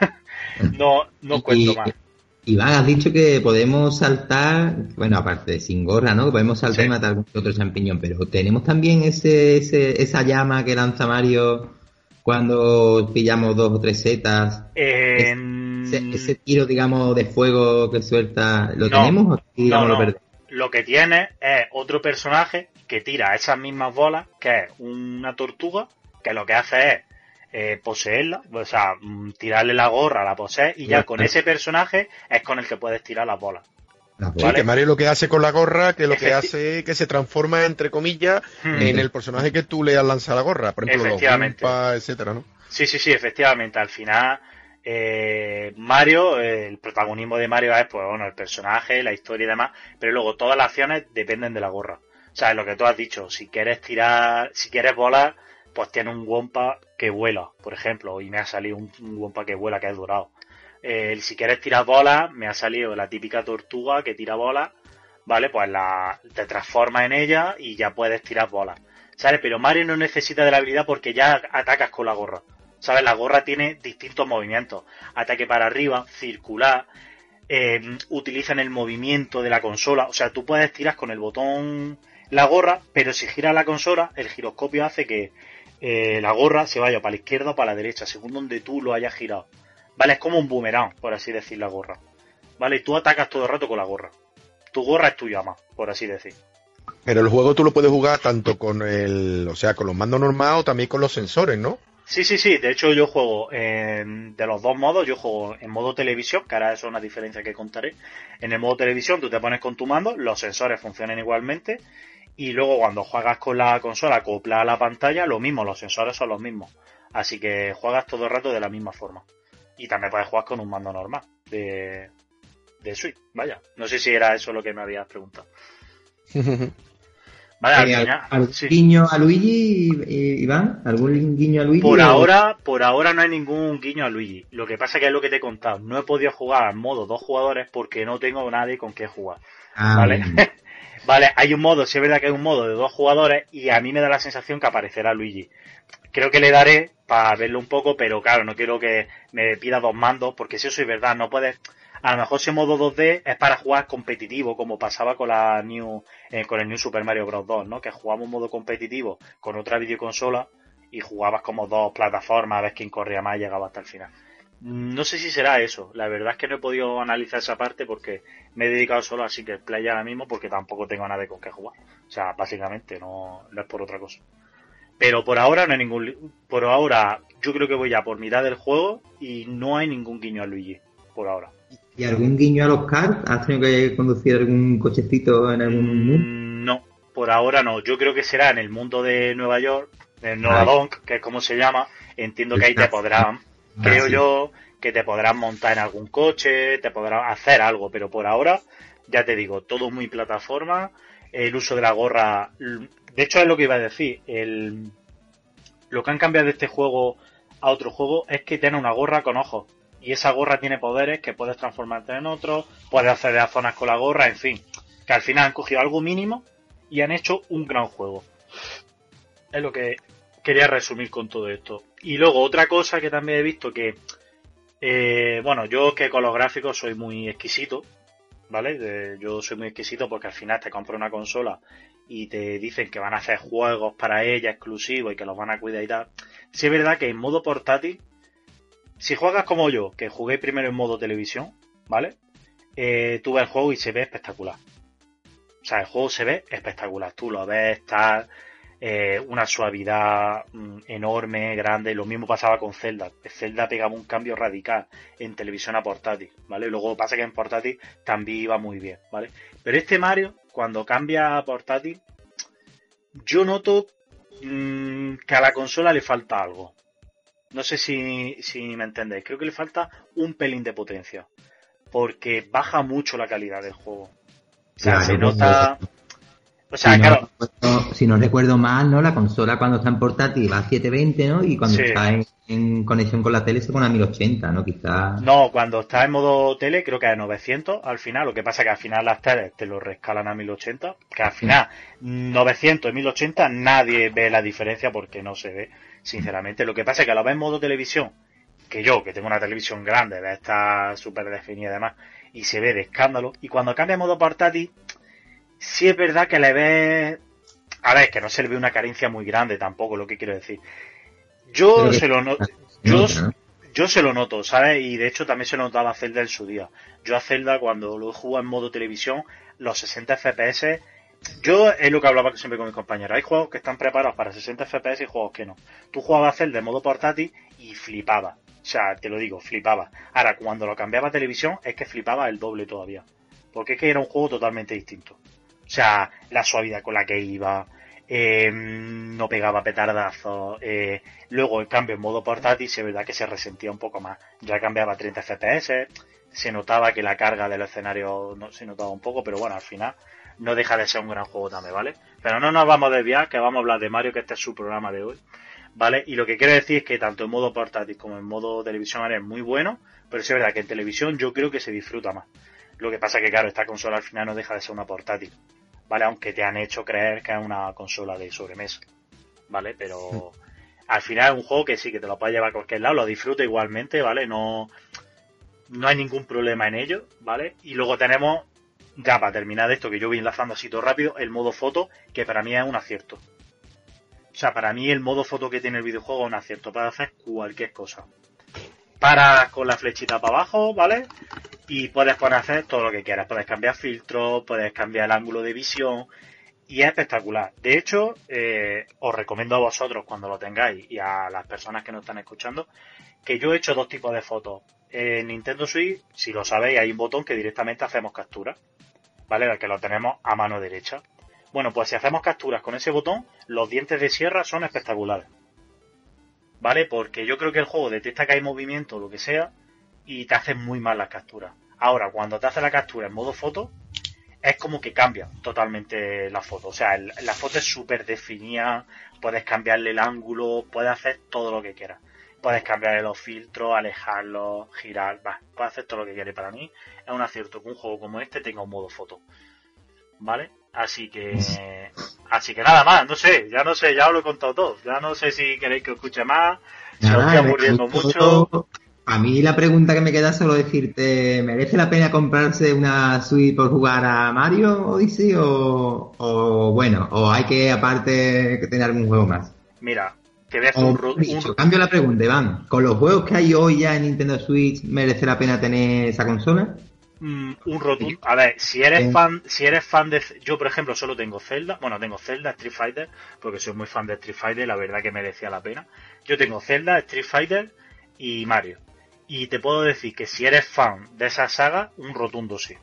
(laughs) no, no cuento más. Iván, has dicho que podemos saltar, bueno, aparte de sin gorra, ¿no? Podemos saltar y matar otro champiñón, pero tenemos también ese, ese, esa llama que lanza Mario cuando pillamos dos o tres setas. Ese, tiro, digamos, de fuego que suelta, ¿lo tenemos o no, lo Lo que tiene es otro personaje que tira esas mismas bolas, que es una tortuga, que lo que hace es eh, poseerla, o sea, mm, tirarle la gorra, la posees y ya con ese personaje es con el que puedes tirar las bolas. que Mario lo que hace con la gorra, que lo que hace es que se transforma, entre comillas, hmm. en el personaje que tú le has lanzado la gorra. Por ejemplo, los etcétera, ¿no? Sí, sí, sí, efectivamente. Al final, eh, Mario, el protagonismo de Mario es, pues, bueno, el personaje, la historia y demás, pero luego todas las acciones dependen de la gorra. Sea, lo que tú has dicho. Si quieres tirar, si quieres volar, pues tiene un Wompa que vuela, por ejemplo, y me ha salido un, Wompa que vuela que es dorado. Si quieres tirar bolas, me ha salido la típica tortuga que tira bolas, ¿vale? Pues la, te transforma en ella y ya puedes tirar bolas. ¿Sabes? Pero Mario no necesita de la habilidad porque ya atacas con la gorra. ¿Sabes? La gorra tiene distintos movimientos. Ataque para arriba, circular, eh, utilizan el movimiento de la consola. O sea, tú puedes tirar con el botón la gorra, pero si gira la consola, el giroscopio hace que eh, la gorra se vaya para la izquierda o para la derecha, según donde tú lo hayas girado. ¿Vale? Es como un boomerang, por así decir, la gorra. ¿Vale? Tú atacas todo el rato con la gorra. Tu gorra es tu llama, por así decir. Pero el juego tú lo puedes jugar tanto con el, o sea, con los mandos normales o también con los sensores, ¿no? Sí, sí, sí. De hecho, yo juego de los dos modos. Yo juego en modo televisión, que ahora eso es una diferencia que contaré. En el modo televisión tú te pones con tu mando, los sensores funcionan igualmente y luego cuando juegas con la consola acoplada a la pantalla, lo mismo, los sensores son los mismos. Así que juegas todo el rato de la misma forma. Y también puedes jugar con un mando normal de, de Switch. Vaya, no sé si era eso lo que me habías preguntado. (laughs) Vale, Eh, al final, ¿Algún sí. guiño a Luigi, eh, Iván? ¿Algún guiño a Luigi? Por o- ahora, por ahora no hay ningún guiño a Luigi. Lo que pasa que es lo que te he contado. No he podido jugar al modo dos jugadores porque no tengo nadie con qué jugar. Ah, Vale. (laughs) Vale, hay un modo, sí es verdad que hay un modo de dos jugadores y a mí me da la sensación que aparecerá Luigi. Creo que le daré para verlo un poco, pero claro, no quiero que me pida dos mandos, porque si eso es verdad, no puedes... A lo mejor ese modo 2D es para jugar competitivo, como pasaba con la New, eh, con el New Super Mario Bros. 2, ¿no? Que jugamos un modo competitivo con otra videoconsola y jugabas como dos plataformas a ver quién corría más y llegaba hasta el final. No sé si será eso. La verdad es que no he podido analizar esa parte porque me he dedicado solo al Single Play ahora mismo porque tampoco tengo nada con qué jugar. O sea, básicamente no, no es por otra cosa. Pero por ahora no hay ningún... Por ahora yo creo que voy ya por mitad del juego y no hay ningún guiño a Luigi. Por ahora. ¿Y algún guiño a los karts? ¿Has tenido que conducir algún cochecito en algún mundo? Mm, No, por ahora no. Yo creo que será en el mundo de Nueva York, de Nueva. Donk, que es como se llama. Entiendo que ahí te podrán, creo sí. yo, que te podrán montar en algún coche, te podrán hacer algo, pero por ahora, ya te digo, todo muy plataforma. El uso de la gorra, de hecho es lo que iba a decir. El, lo que han cambiado de este juego a otro juego es que tiene una gorra con ojos. Y esa gorra tiene poderes que puedes transformarte en otro, puedes acceder a zonas con la gorra, en fin. Que al final han cogido algo mínimo y han hecho un gran juego. Es lo que quería resumir con todo esto. Y luego otra cosa que también he visto que, eh, bueno, yo que con los gráficos soy muy exquisito, ¿vale? Yo soy muy exquisito porque al final te compro una consola y te dicen que van a hacer juegos para ella exclusivos y que los van a cuidar y tal. Sí es verdad que en modo portátil, si juegas como yo, que jugué primero en modo televisión, ¿vale? Eh, tú ves el juego y se ve espectacular. O sea, el juego se ve espectacular. Tú lo ves, está eh, una suavidad mm, enorme, grande. Lo mismo pasaba con Zelda. Zelda pegaba un cambio radical en televisión a portátil, ¿vale? Luego pasa que en portátil también iba muy bien, ¿vale? Pero este Mario, cuando cambia a portátil, yo noto mm, que a la consola le falta algo. No sé si, si me entendéis. Creo que le falta un pelín de potencia. Porque baja mucho la calidad del juego. O sea, se nota. O sea, si, claro. no, recuerdo- si no recuerdo mal, ¿no? La consola cuando está en portátil va a 720, ¿no? Y cuando Sí. está en, en conexión con la tele se pone a 1080, ¿no? Quizás... No, cuando está en modo tele creo que es 900 al final. Lo que pasa es que al final las teles te lo rescalan a 1080. Que al final 900 y 1080 nadie ve la diferencia porque no se ve, sinceramente. Lo que pasa es que lo ves en modo televisión, que yo, que tengo una televisión grande, de esta súper definida y demás, y se ve de escándalo. Y cuando cambia a modo portátil, sí es verdad que le ves... A ver, que no se le ve una carencia muy grande tampoco, lo que quiero decir. Yo se lo noto... Yo, yo se lo noto, ¿sabes? Y de hecho también se lo notaba a Zelda en su día. Yo a Zelda cuando lo juego en modo televisión, los 60 FPS, yo es lo que hablaba siempre con mis compañeros. Hay juegos que están preparados para 60 FPS y juegos que no. Tú jugabas a Zelda en modo portátil y flipaba. O sea, te lo digo, flipaba. Ahora, cuando lo cambiaba a televisión, es que flipaba el doble todavía. Porque es que era un juego totalmente distinto. Sea, la suavidad con la que iba, eh, no pegaba petardazos. eh, luego, en cambio, en modo portátil, sí es verdad que se resentía un poco más. Ya cambiaba a 30 FPS, se notaba que la carga del escenario no, se notaba un poco, pero bueno, al final no deja de ser un gran juego también, ¿vale? Pero no nos vamos a desviar, que vamos a hablar de Mario, que este es su programa de hoy, ¿vale? Y lo que quiero decir es que tanto en modo portátil como en modo televisión es muy bueno, pero sí es verdad que en televisión yo creo que se disfruta más. Lo que pasa que, claro, esta consola al final no deja de ser una portátil, ¿vale? Aunque te han hecho creer que es una consola de sobremesa, ¿vale? Pero (laughs) al final es un juego que sí, que te lo puedes llevar a cualquier lado, lo disfruta igualmente, ¿vale? No, no hay ningún problema en ello, ¿vale? Y luego tenemos, ya para terminar esto, que yo voy enlazando así todo rápido, el modo foto, que para mí es un acierto. O sea, para mí el modo foto que tiene el videojuego es un acierto para hacer cualquier cosa. Paras con la flechita para abajo, ¿vale? Y puedes poner a hacer todo lo que quieras. Puedes cambiar filtros, puedes cambiar el ángulo de visión. Y es espectacular. De hecho, eh, os recomiendo a vosotros cuando lo tengáis y a las personas que nos están escuchando que yo he hecho dos tipos de fotos. En Nintendo Switch, si lo sabéis, hay un botón que directamente hacemos captura. ¿Vale? El que lo tenemos a mano derecha. Bueno, pues si hacemos capturas con ese botón, los dientes de sierra son espectaculares. ¿Vale? Porque yo creo que el juego detecta que hay movimiento o lo que sea y te hace muy mal las capturas. Ahora, cuando te hace la captura en modo foto, es como que cambia totalmente la foto. O sea, la foto es súper definida, puedes cambiarle el ángulo, puedes hacer todo lo que quieras. Puedes cambiarle los filtros, alejarlos, girar, va, puedes hacer todo lo que quieras. Para mí es un acierto que un juego como este tenga un modo foto. ¿Vale? Así que, (laughs) así que nada más, no sé, ya no sé, ya os lo he contado todo. Ya no sé si queréis que os escuche más, si os estoy aburriendo mucho. A mí la pregunta que me queda es solo decirte, ¿merece la pena comprarse una Switch por jugar a Mario Odyssey o, o bueno, o hay que aparte tener algún juego más? Mira, te voy a hacer un, Cambio la pregunta, Iván. ¿Con los juegos que hay hoy ya en Nintendo Switch merece la pena tener esa consola? Mm, un rotundo. A ver, si eres fan, si eres fan de, yo por ejemplo solo tengo Zelda, bueno tengo Zelda, Street Fighter, porque soy muy fan de Street Fighter, la verdad que merecía la pena. Yo tengo Zelda, Street Fighter y Mario. Y te puedo decir que si eres fan de esa saga, un rotundo sí.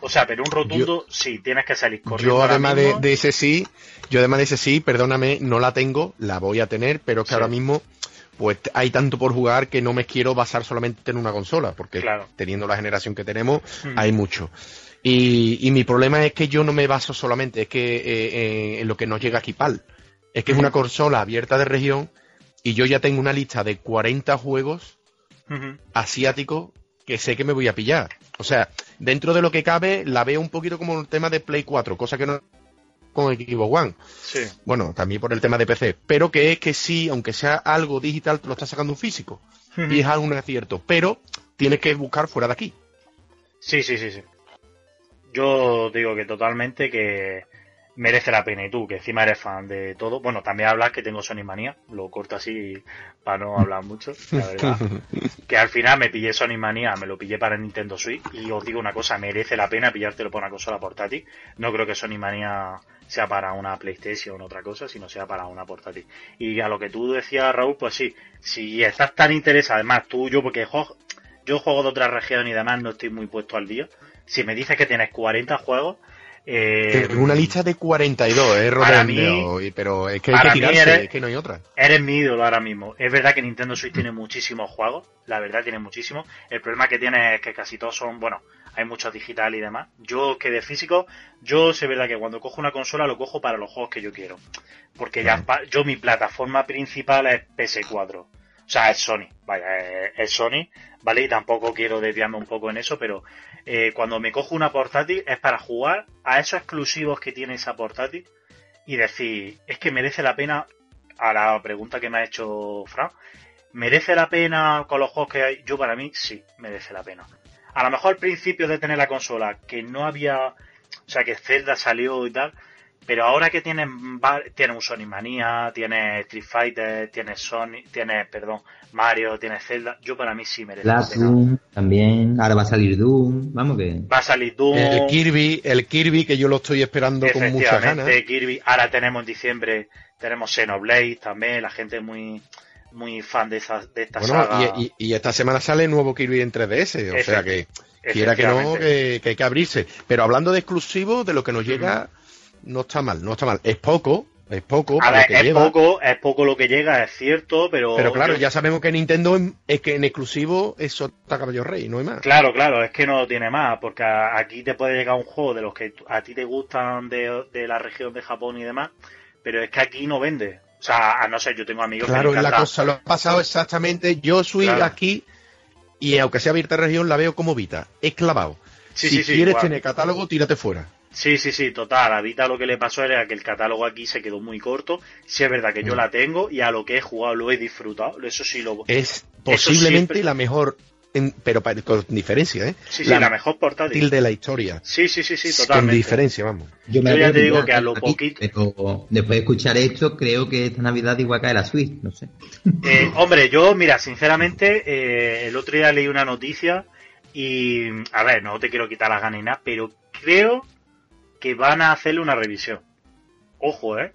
O sea, pero un rotundo sí, tienes que salir corriendo. Yo además de, ese sí, yo además de ese sí, perdóname, no la tengo, la voy a tener, pero es que ahora mismo pues hay tanto por jugar que no me quiero basar solamente en una consola, porque teniendo la generación que tenemos, hmm. hay mucho. Y, mi problema es que yo no me baso solamente, es que eh, eh, en lo que nos llega aquí PAL. Es que es una consola abierta de región y yo ya tengo una lista de 40 juegos asiáticos que sé que me voy a pillar. O sea, dentro de lo que cabe, la veo un poquito como un tema de Play 4, cosa que no con Equipo One. Sí. Bueno, también por el tema de PC. Pero que es que sí, aunque sea algo digital, te lo está sacando un físico. Y es algo un acierto. Pero tienes que buscar fuera de aquí. Sí, sí, sí, sí. Yo digo que totalmente que merece la pena. Y tú, que encima eres fan de todo. Bueno, también hablas que tengo Sony Manía. Lo corto así para no hablar mucho. La verdad. (laughs) que al final me pillé Sony Manía, me lo pillé para Nintendo Switch. Y os digo una cosa, merece la pena pillártelo para una consola portátil. No creo que Sony Manía sea para una PlayStation o otra cosa, sino sea para una portátil. Y a lo que tú decías, Raúl, pues sí. Si estás tan interesado, además tú, yo, porque yo juego de otra región y demás, no estoy muy puesto al día. Si me dices que tienes 40 juegos, eh, una lista de 42, ¿eh, Rodrigo? Pero es que hay que tirarse, es que no hay otra. Eres mi ídolo ahora mismo. Es verdad que Nintendo Switch tiene muchísimos juegos, la verdad tiene muchísimos. El problema que tiene es que casi todos son, bueno, hay muchos digital y demás. Yo que de físico, yo sé verdad que cuando cojo una consola lo cojo para los juegos que yo quiero. Porque ya yo mi plataforma principal es PS4. O sea, es Sony, vaya, es Sony, ¿vale? Y tampoco quiero desviarme un poco en eso, pero eh, cuando me cojo una portátil es para jugar a esos exclusivos que tiene esa portátil y decir, es que merece la pena, a la pregunta que me ha hecho Fran, ¿merece la pena con los juegos que hay? Yo para mí sí, merece la pena. A lo mejor al principio de tener la consola, que no había, o sea, que Zelda salió y tal, pero ahora que tienes, tiene un Sony Manía, tiene Street Fighter, tiene Sony, tiene, perdón, Mario, tiene Zelda, yo para mí sí merece la Doom también, ahora va a salir Doom, vamos que... Va a salir Doom. El Kirby, el Kirby que yo lo estoy esperando con muchas ganas. Kirby, ahora tenemos en diciembre, tenemos Xenoblade también, la gente muy muy fan de, esa, de esta saga. Y, y, esta semana sale nuevo Kirby en 3DS, o sea que quiera que no, que, hay que abrirse. Pero hablando de exclusivos, de lo que nos llega no está mal, no está mal. Es poco, es poco. A ver, es poco, es poco lo que llega, es cierto, pero. Pero claro, ya sabemos que Nintendo es que en exclusivo eso está caballo rey, no hay más. Claro, claro, es que no tiene más, porque aquí te puede llegar un juego de los que a ti te gustan de, la región de Japón y demás, pero es que aquí no vende. O sea, a no ser, yo tengo amigos claro, que. Claro, la cosa, lo ha pasado exactamente. Yo soy aquí y aunque sea abierta región, la veo como Vita, es clavado. si quieres tener catálogo, tírate fuera. Sí, sí, sí, total. A Vita lo que le pasó era que el catálogo aquí se quedó muy corto. Sí es verdad que yo mm. la tengo y a lo que he jugado lo he disfrutado. Eso sí lo... Es posiblemente la mejor, pero con diferencia, ¿eh? Sí, sí, la, mejor portátil. de la historia. Sí, sí, sí, sí, totalmente. Con diferencia, vamos. Yo, ya te digo que a lo poquito... después de escuchar esto, creo que esta Navidad igual cae la Switch, no sé. Eh, (laughs) hombre, yo, mira, sinceramente, eh, el otro día leí una noticia y... A ver, no te quiero quitar las ganas ni nada, pero creo que van a hacerle una revisión. Ojo, ¿eh?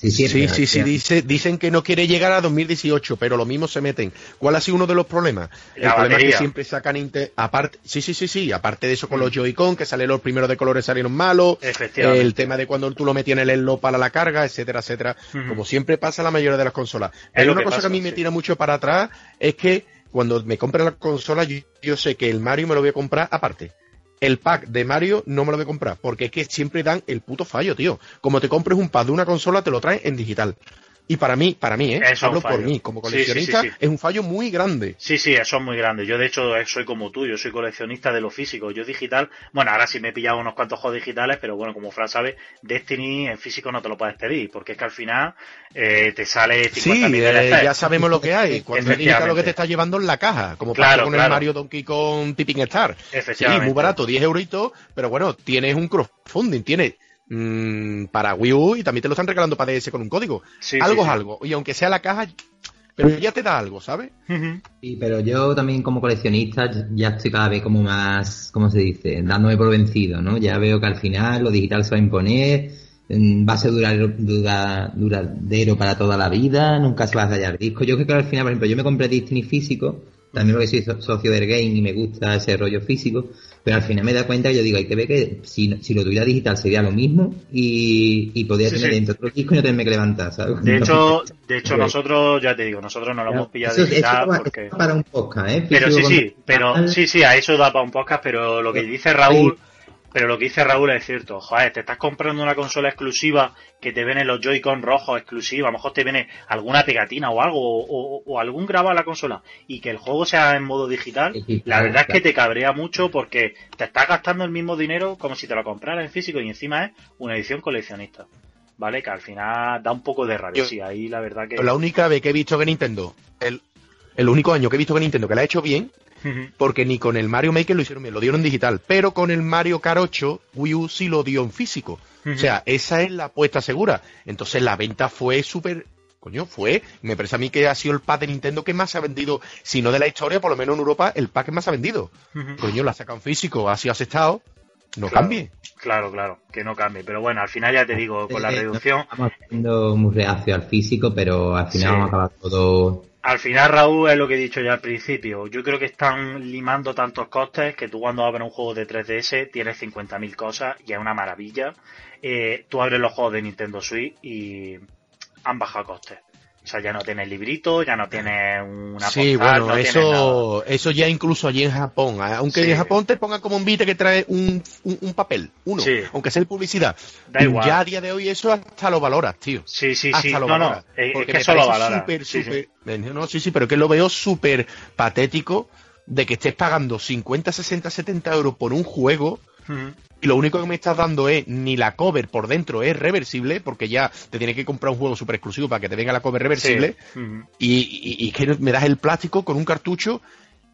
Sí, sí, sí, dice, dicen que no quiere llegar a 2018, pero lo mismo se meten. ¿Cuál ha sido uno de los problemas? el problema es que siempre sacan aparte, sí, sí, sí, sí, aparte de eso con los mm. Joy-Con, que salen los primeros de colores salieron malos, el tema de cuando tú lo metías en el elo para la carga, etcétera, etcétera, como siempre pasa en la mayoría de las consolas. Pero una cosa que a mí me tira mucho para atrás es que cuando me compre la consola yo sé que el Mario me lo voy a comprar aparte el pack de Mario no me lo voy a comprar, porque es que siempre dan el puto fallo, tío. Como te compres un pack de una consola, te lo traen en digital. Y para mí, para mí, ¿eh? Eso es hablo por mí, como Sí, sí, coleccionista, sí, sí. es un fallo muy grande. Sí, sí, eso es muy grande. Yo, de hecho, eh, soy como tú, yo soy coleccionista de lo físico. Yo digital, bueno, ahora sí me he pillado unos cuantos juegos digitales, pero bueno, como Fran sabe, Destiny en físico no te lo puedes pedir, porque es que al final eh, te sale 50.000 Sí, eh, ya sabemos lo que hay. Cuando Efectivamente. lo que te está llevando en la caja, como Claro, pasó con claro. el Mario Donkey con Tipping Star. Sí, Efectivamente. muy barato, 10 euritos, pero bueno, tienes un crowdfunding, tienes mm, para Wii U y también te lo están regalando para DS con un código. Sí, algo sí, es algo. Y aunque sea la caja, pero ya te da algo, ¿sabes? Sí, pero yo también como coleccionista ya estoy cada vez como más, ¿cómo se dice? Dándome por vencido, ¿no? Ya veo que al final lo digital se va a imponer, mm, va a ser dura- duradero para toda la vida, nunca se va a hallar disco. Yo creo que al final, por ejemplo, yo me compré Destiny físico, también porque soy so- socio del game y me gusta ese rollo físico, pero al final me da cuenta que yo digo, hay que ver que si, si lo tuviera digital sería lo mismo y, y podría Sí, tener sí. dentro otro disco y no tenerme que levantar, ¿sabes? De hecho, de hecho Bueno. nosotros, ya te digo, nosotros no lo hemos pillado Eso- eso digital va- porque... eso para un podcast, ¿eh? Pero sí, sí, pero sí, sí, a eso da para un podcast, pero lo que dice Raúl, pero lo que dice Raúl es cierto. Joder, te estás comprando una consola exclusiva que te vienen los Joy-Con rojos exclusivos, a lo mejor te viene alguna pegatina o algo, o, o- o algún grabado a la consola, y que el juego sea en modo digital, la verdad es que te cabrea mucho porque te estás gastando el mismo dinero como si te lo compraras en físico y encima es una edición coleccionista. ¿Vale? Que al final da un poco de rabia. Yo- Sí, ahí la verdad que... La única vez que he visto que Nintendo, el, el único año que he visto que Nintendo que la ha hecho bien, Porque ni con el Mario Maker lo hicieron bien, lo dieron digital, pero con el Mario Kart 8 Wii U sí lo dio en físico. O sea, esa es la apuesta segura. Entonces la venta fue súper... Coño, fue, me parece a mí que ha sido el pack de Nintendo que más se ha vendido, si no de la historia, por lo menos en Europa, el pack que más se ha vendido. Coño, sacado en físico, ha sido aceptado, no Claro. cambie. Claro, claro, que no cambie. Pero bueno, al final ya te digo, con la reducción, Estamos siendo muy reacio al físico, pero al final Sí. vamos a acabar todo. al final Raúl es lo que he dicho ya al principio. Yo creo que están limando tantos costes que tú cuando abres un juego de 3DS tienes 50.000 cosas y es una maravilla. Eh, tú abres los juegos de Nintendo Switch y han bajado costes. O sea, ya no tienes librito, ya no tienes una Sí, postal, bueno, no eso, eso ya incluso allí en Japón. ¿eh? Aunque Sí. en Japón te pongan como un vite que trae un, un, un papel, uno, Sí. aunque sea en publicidad. Da igual. Ya a día de hoy eso hasta lo valoras, tío. Sí, sí, hasta sí. lo No, no, valoras. es, es Porque que eso lo valora. sí. súper- eh, No, sí, sí, pero que lo veo súper patético de que estés pagando 50, 60, 70 euros por un juego Y lo único que me estás dando es ni la cover por dentro es reversible, porque ya te tienes que comprar un juego súper exclusivo para que te venga la cover reversible. Sí. Y, y- y que me das el plástico con un cartucho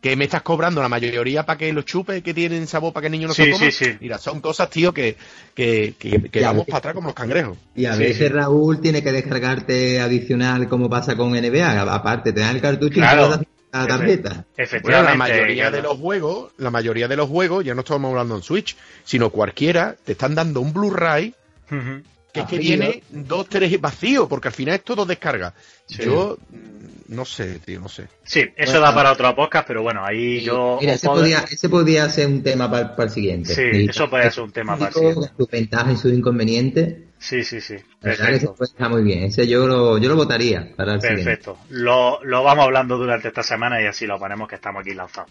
que me estás cobrando la mayoría para que los chupes que tienen sabor para que el niño no Sí, se coma. sí, sí. Mira, son cosas, tío, que, que, que, que vamos para atrás como los cangrejos. Y a Sí, veces. Raúl tiene que descargarte adicional como pasa con NBA. Aparte, te dan el cartucho Claro. y la tarjeta. Bueno, Efectivamente. la mayoría de los juegos, la mayoría de los juegos, ya no estamos hablando en Switch, sino cualquiera, te están dando un Blu-ray que es que Vacío. viene dos, tres vacíos, porque al final es todo descarga. Sí. Yo mm, no sé, tío, no sé. Sí, eso Bueno. da para otro podcast, pero bueno, ahí yo... Mira, ese puedo- podía, ese podía ser un tema para, el siguiente. Sí, Y- eso podría ser un tema para el siguiente. Sus ventajas y sus inconvenientes. Sí, sí, sí. Perfecto. estar muy bien. Ese yo lo, yo lo votaría para el siguiente. Perfecto. Lo, lo vamos hablando durante esta semana y así lo ponemos que estamos aquí lanzados.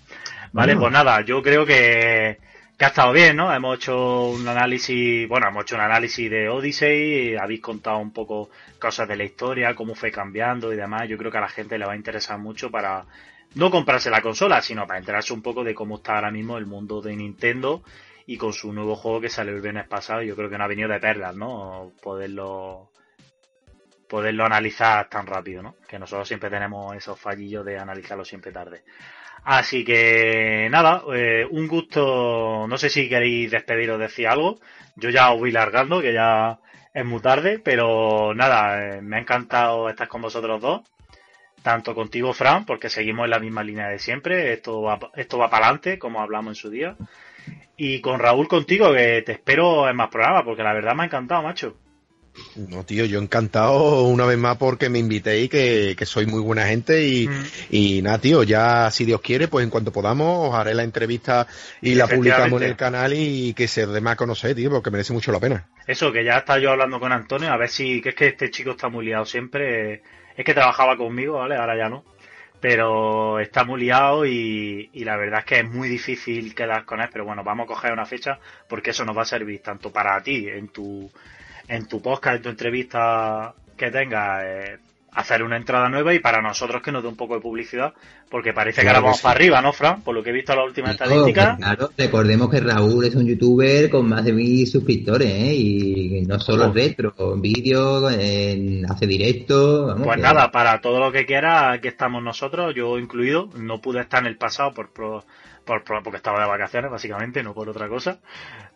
Vale, Bueno. pues nada, yo creo que, que ha estado bien, ¿no? Hemos hecho un análisis, bueno, hemos hecho un análisis de Odyssey, habéis contado un poco cosas de la historia, cómo fue cambiando y demás. Yo creo que a la gente le va a interesar mucho para no comprarse la consola, sino para enterarse un poco de cómo está ahora mismo el mundo de Nintendo y con su nuevo juego que salió el viernes pasado. Yo creo que no ha venido de perlas, ¿no? Poderlo poderlo analizar tan rápido, ¿no? Que nosotros siempre tenemos esos fallillos de analizarlo siempre tarde. Así que nada, eh, un gusto. No sé si queréis despediros, decir algo. Yo ya os voy largando, que ya es muy tarde, pero nada, eh, me ha encantado estar con vosotros dos. Tanto contigo, Fran, porque seguimos en la misma línea de siempre. Esto va, esto va para adelante, como hablamos en su día. Y con Raúl contigo, que te espero en más programas, porque la verdad me ha encantado, macho. No, tío, yo encantado una vez más porque me invitéis, que, que soy muy buena gente y, Mm. y nada, tío, ya si Dios quiere, pues en cuanto podamos, os haré la entrevista y la publicamos en el canal y que se dé más a conocer, tío, porque merece mucho la pena. Eso, que ya está yo hablando con Antonio, a ver si, que es que este chico está muy liado siempre. Es que trabajaba conmigo, ¿vale? Ahora ya no. Pero está muy liado y, la verdad es que es muy difícil quedar con él, pero bueno, vamos a coger una fecha porque eso nos va a servir tanto para ti en tu, en tu podcast, en tu entrevista que tengas, eh, hacer una entrada nueva y para nosotros que nos dé un poco de publicidad, porque parece que ahora vamos para arriba, ¿no, Fran? Por lo que he visto en la última estadística. Claro, recordemos que Raúl es un youtuber con más de mil suscriptores, ¿eh? Y no solo retro, en vídeo, hace directo. pues nada, para todo lo que quiera, aquí estamos nosotros, yo incluido. No pude estar en el pasado por, por, porque estaba de vacaciones, básicamente, no por otra cosa.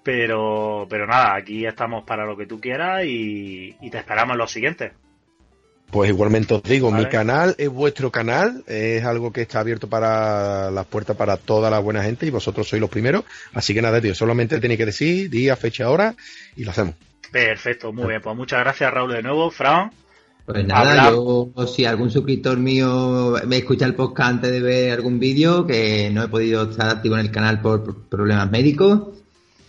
Pero, pero nada, aquí estamos para lo que tú quieras y, y te esperamos en los siguientes. Pues igualmente os digo, mi canal es vuestro canal, es algo que está abierto para las puertas para toda la buena gente y vosotros sois los primeros. Así que nada, tío, solamente tenéis que decir día, fecha, hora y lo hacemos. Perfecto, muy bien. Pues muchas gracias, Raúl, de nuevo. Fran. Pues nada, yo, si algún suscriptor mío me escucha el podcast antes de ver algún vídeo, que no he podido estar activo en el canal por problemas médicos,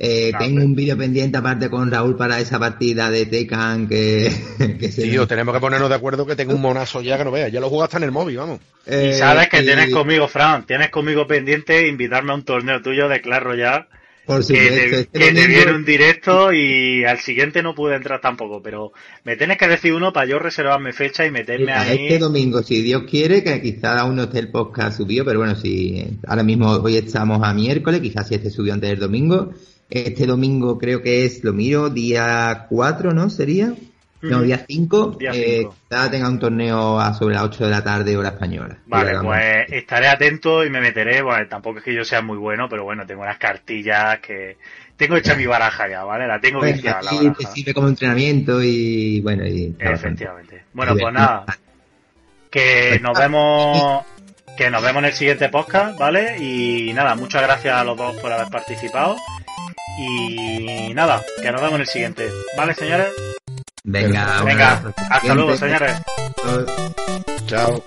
eh, tengo un vídeo pendiente aparte con Raúl para esa partida de Tekken que, (laughs) que se Tío, tenemos que ponernos de acuerdo que tengo un (laughs) monazo ya que no veas. Ya lo jugaste en el móvil, vamos. y sabes que tienes conmigo, Fran, tienes conmigo pendiente invitarme a un torneo tuyo de Clash Royale. Por supuesto, que, te, este que te viene un directo y al siguiente no pude entrar tampoco, pero me tienes que decir uno para yo reservarme fecha y meterme ahí. Este domingo, si Dios quiere, que quizás aún no esté el podcast subido, pero bueno, si ahora mismo hoy estamos a miércoles, quizás si este subió antes del domingo, este domingo creo que es, lo miro, día 4, ¿no? Sería. No, día 5. Eh, tenga un torneo a sobre las 8 de la tarde, hora española. Vale, pues estaré atento y me meteré. Bueno, tampoco es que yo sea muy bueno, pero bueno, tengo unas cartillas que. Tengo hecha mi baraja ya, ¿vale? La tengo pues, viciada. Sí, te sirve como entrenamiento y bueno. Y, Efectivamente. Bueno, pues nada. Que pues nos vemos. Que nos vemos en el siguiente podcast, ¿vale? Y nada, muchas gracias a los dos por haber participado. Y nada, que nos vemos en el siguiente. ¿Vale, señores? Venga, Venga, hasta luego, señores. Chao.